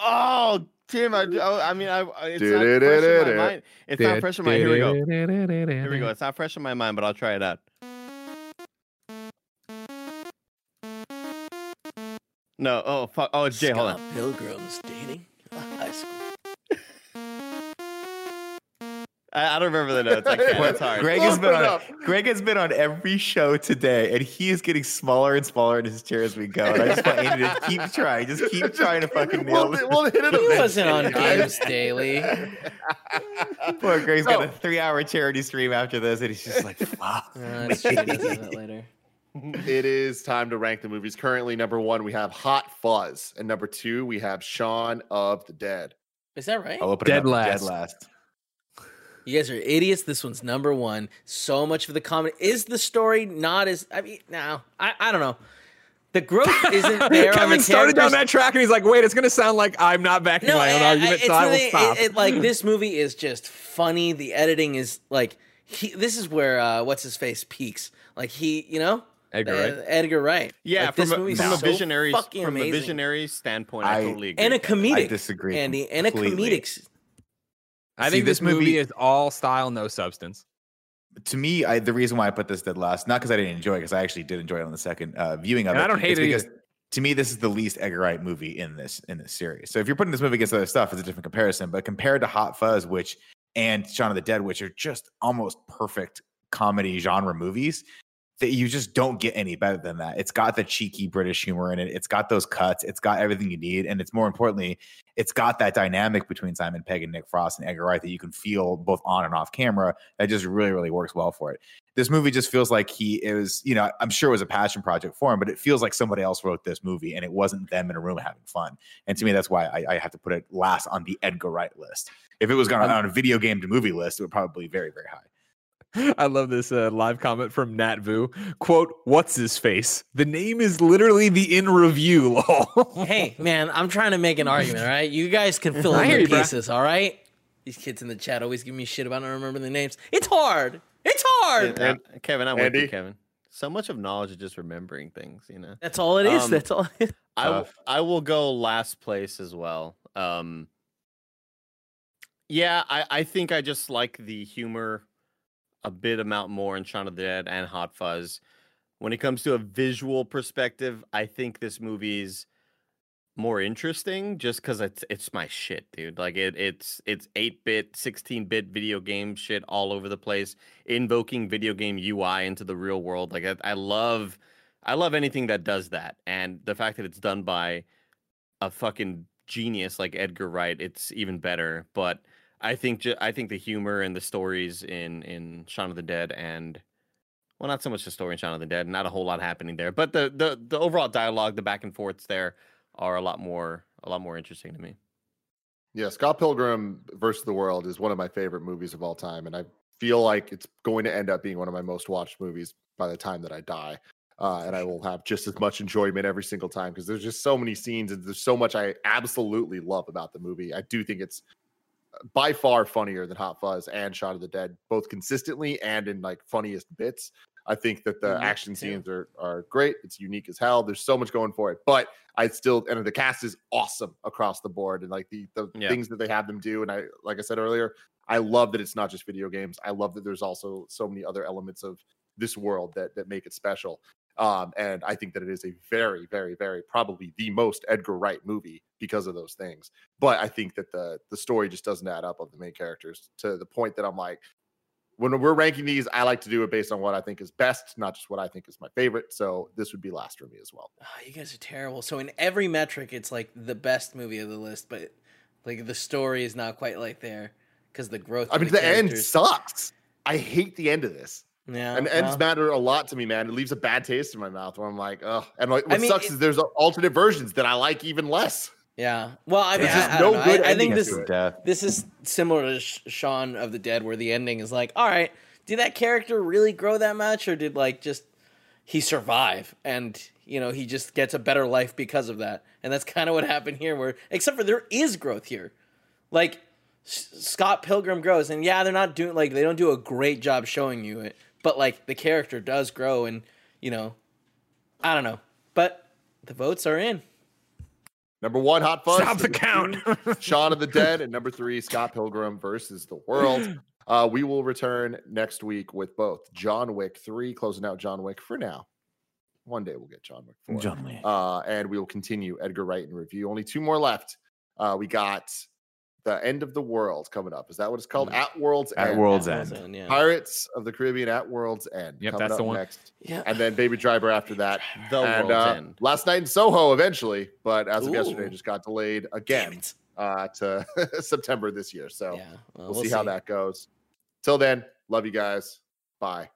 Oh, Tim. I, I oh, I mean, I, I- it's not fresh in my mind. It's not fresh in my. Here we go. Here we go. It's not fresh in my mind, but I'll try it out. No. Oh fuck. Oh, it's Jay. Hold on. Pilgrim's dating I, I don't remember the notes. I can't. It's hard. Greg has been on. Greg has been on every show today, and he is getting smaller and smaller in his chair as we go. And I just want Andy to keep trying, just keep trying to fucking nail We'll, this. we'll hit it. He wasn't on Games. Daily. Poor Greg's got a three-hour charity stream after this, and he's just like, "Fuck." Uh, it's true, he does that later. It is time to rank the movies. Currently, number one, we have Hot Fuzz, and number two, we have Shaun of the Dead. Is that right? I'll open Dead it up. last. Dead last. You guys are idiots. This one's number one. So much for the comedy. Is the story not as? I mean, no, I, I don't know. The growth isn't there. on Kevin the started down that track and he's like, "Wait, it's gonna sound like I'm not backing No, my own I- I- argument, it's so I will really- stop." It, it- like this movie is just funny. The editing is like he. This is where uh, what's his face peaks. Like he, you know, Edgar uh, Wright. Edgar Wright. Yeah, Like, from this a, movie's from a so visionary fucking from a visionary standpoint, I, I- totally agree. and a comedic. I disagree Andy, and a completely. comedic. I See, think this this movie movie- is all style, no substance. To me, I, the reason why I put this dead last, not because I didn't enjoy it, because I actually did enjoy it on the second uh, viewing of And it. I don't hate it's it because either. to me, this is the least Edgar Wright movie in this in this series. So if you're putting this movie against other stuff, it's a different comparison. But compared to Hot Fuzz, which and Shaun of the Dead, which are just almost perfect comedy genre movies, that you just don't get any better than that. It's got the cheeky British humor in it. It's got those cuts. It's got everything you need, and it's more importantly, it's got that dynamic between Simon Pegg and Nick Frost and Edgar Wright that you can feel both on and off camera. That just really, really works well for it. This movie just feels like he is, you know, I'm sure it was a passion project for him, but it feels like somebody else wrote this movie and it wasn't them in a room having fun. And to me, that's why I, I have to put it last on the Edgar Wright list. If it was going um, on a video game to movie list, it would probably be very, very high. I love this uh, live comment from Nat Vu. Quote, what's his face? The name is literally the in review. lol. hey, man, I'm trying to make an argument, all right? You guys can fill in the you, bro. pieces, all right? These kids in the chat always give me shit about not remembering the names. It's hard. It's hard. And, uh, Kevin, I'm with Andy? you, Kevin. So much of knowledge is just remembering things, you know. That's all it is. Um, That's all. It is. I w- Tough. I will go last place as well. Um, yeah, I, I think I just like the humor a bit amount more in Shaun of the Dead and Hot Fuzz. When it comes to a visual perspective, I think this movie's more interesting just because it's it's my shit, dude. Like it it's it's 8-bit, 16-bit video game shit all over the place, invoking video game UI into the real world. Like I, I love I love anything that does that. And the fact that it's done by a fucking genius like Edgar Wright, it's even better. But I think ju- I think the humor and the stories in in Shaun of the Dead and well, not so much the story in Shaun of the Dead, not a whole lot happening there, but the the the overall dialogue, the back and forths there are a lot more a lot more interesting to me. Yeah, Scott Pilgrim versus the World is one of my favorite movies of all time, and I feel like it's going to end up being one of my most watched movies by the time that I die. Uh, and I will have just as much enjoyment every single time because there's just so many scenes and there's so much I absolutely love about the movie. I do think it's by far funnier than Hot Fuzz and Shaun of the Dead, both consistently and in like funniest bits. I think that the action too. scenes are are great. It's unique as hell. There's so much going for it, but I still and the cast is awesome across the board and like the the Yeah. things that they have them do. And I like I said earlier, I love that it's not just video games. I love that there's also so many other elements of this world that that make it special. Um, and I think that it is a very, very, very probably the most Edgar Wright movie because of those things. But I think that the the story just doesn't add up of the main characters to the point that I'm like, when we're ranking these, I like to do it based on what I think is best, not just what I think is my favorite. So this would be last for me as well. Oh, you guys are terrible. So in every metric, it's like the best movie of the list, but like the story is not quite like there because the growth. I mean, the, end sucks. I hate the end of this. Yeah, and ends well, matter a lot to me, man. It leaves a bad taste in my mouth where I'm like, oh. And like, what I mean, sucks it- is there's alternate versions that I like even less. yeah. Well, I mean, There's I, just I no don't good I, I think this. Death. this is similar to Sh- Shaun of the Dead, where the ending is like, all right, did that character really grow that much, or did like just he survive and you know he just gets a better life because of that? And that's kind of what happened here, where except for there is growth here, like Scott Pilgrim grows, and yeah, they're not doing like they don't do a great job showing you it, but like the character does grow, and you know, I don't know, but the votes are in. Number one, Hot Fuzz. Stop the count. two, Shaun of the Dead. And number three, Scott Pilgrim versus the World. Uh, we will return next week with both John Wick 3, closing out John Wick for now. One day we'll get John Wick 4. John Wick. Uh, and we will continue Edgar Wright in review. Only two more left. Uh, we got The End of the World coming up. Is that what it's called? At World's At End. World's That End. was yeah. Pirates of the Caribbean at World's End. Yep, coming that's up the one. Next. yeah. And then Baby Driver after that. The and world's uh, end. last night in Soho eventually, but as of yesterday, just got delayed again uh, to September this year. So Yeah, well, we'll, see, how that goes. Till then, love you guys. Bye.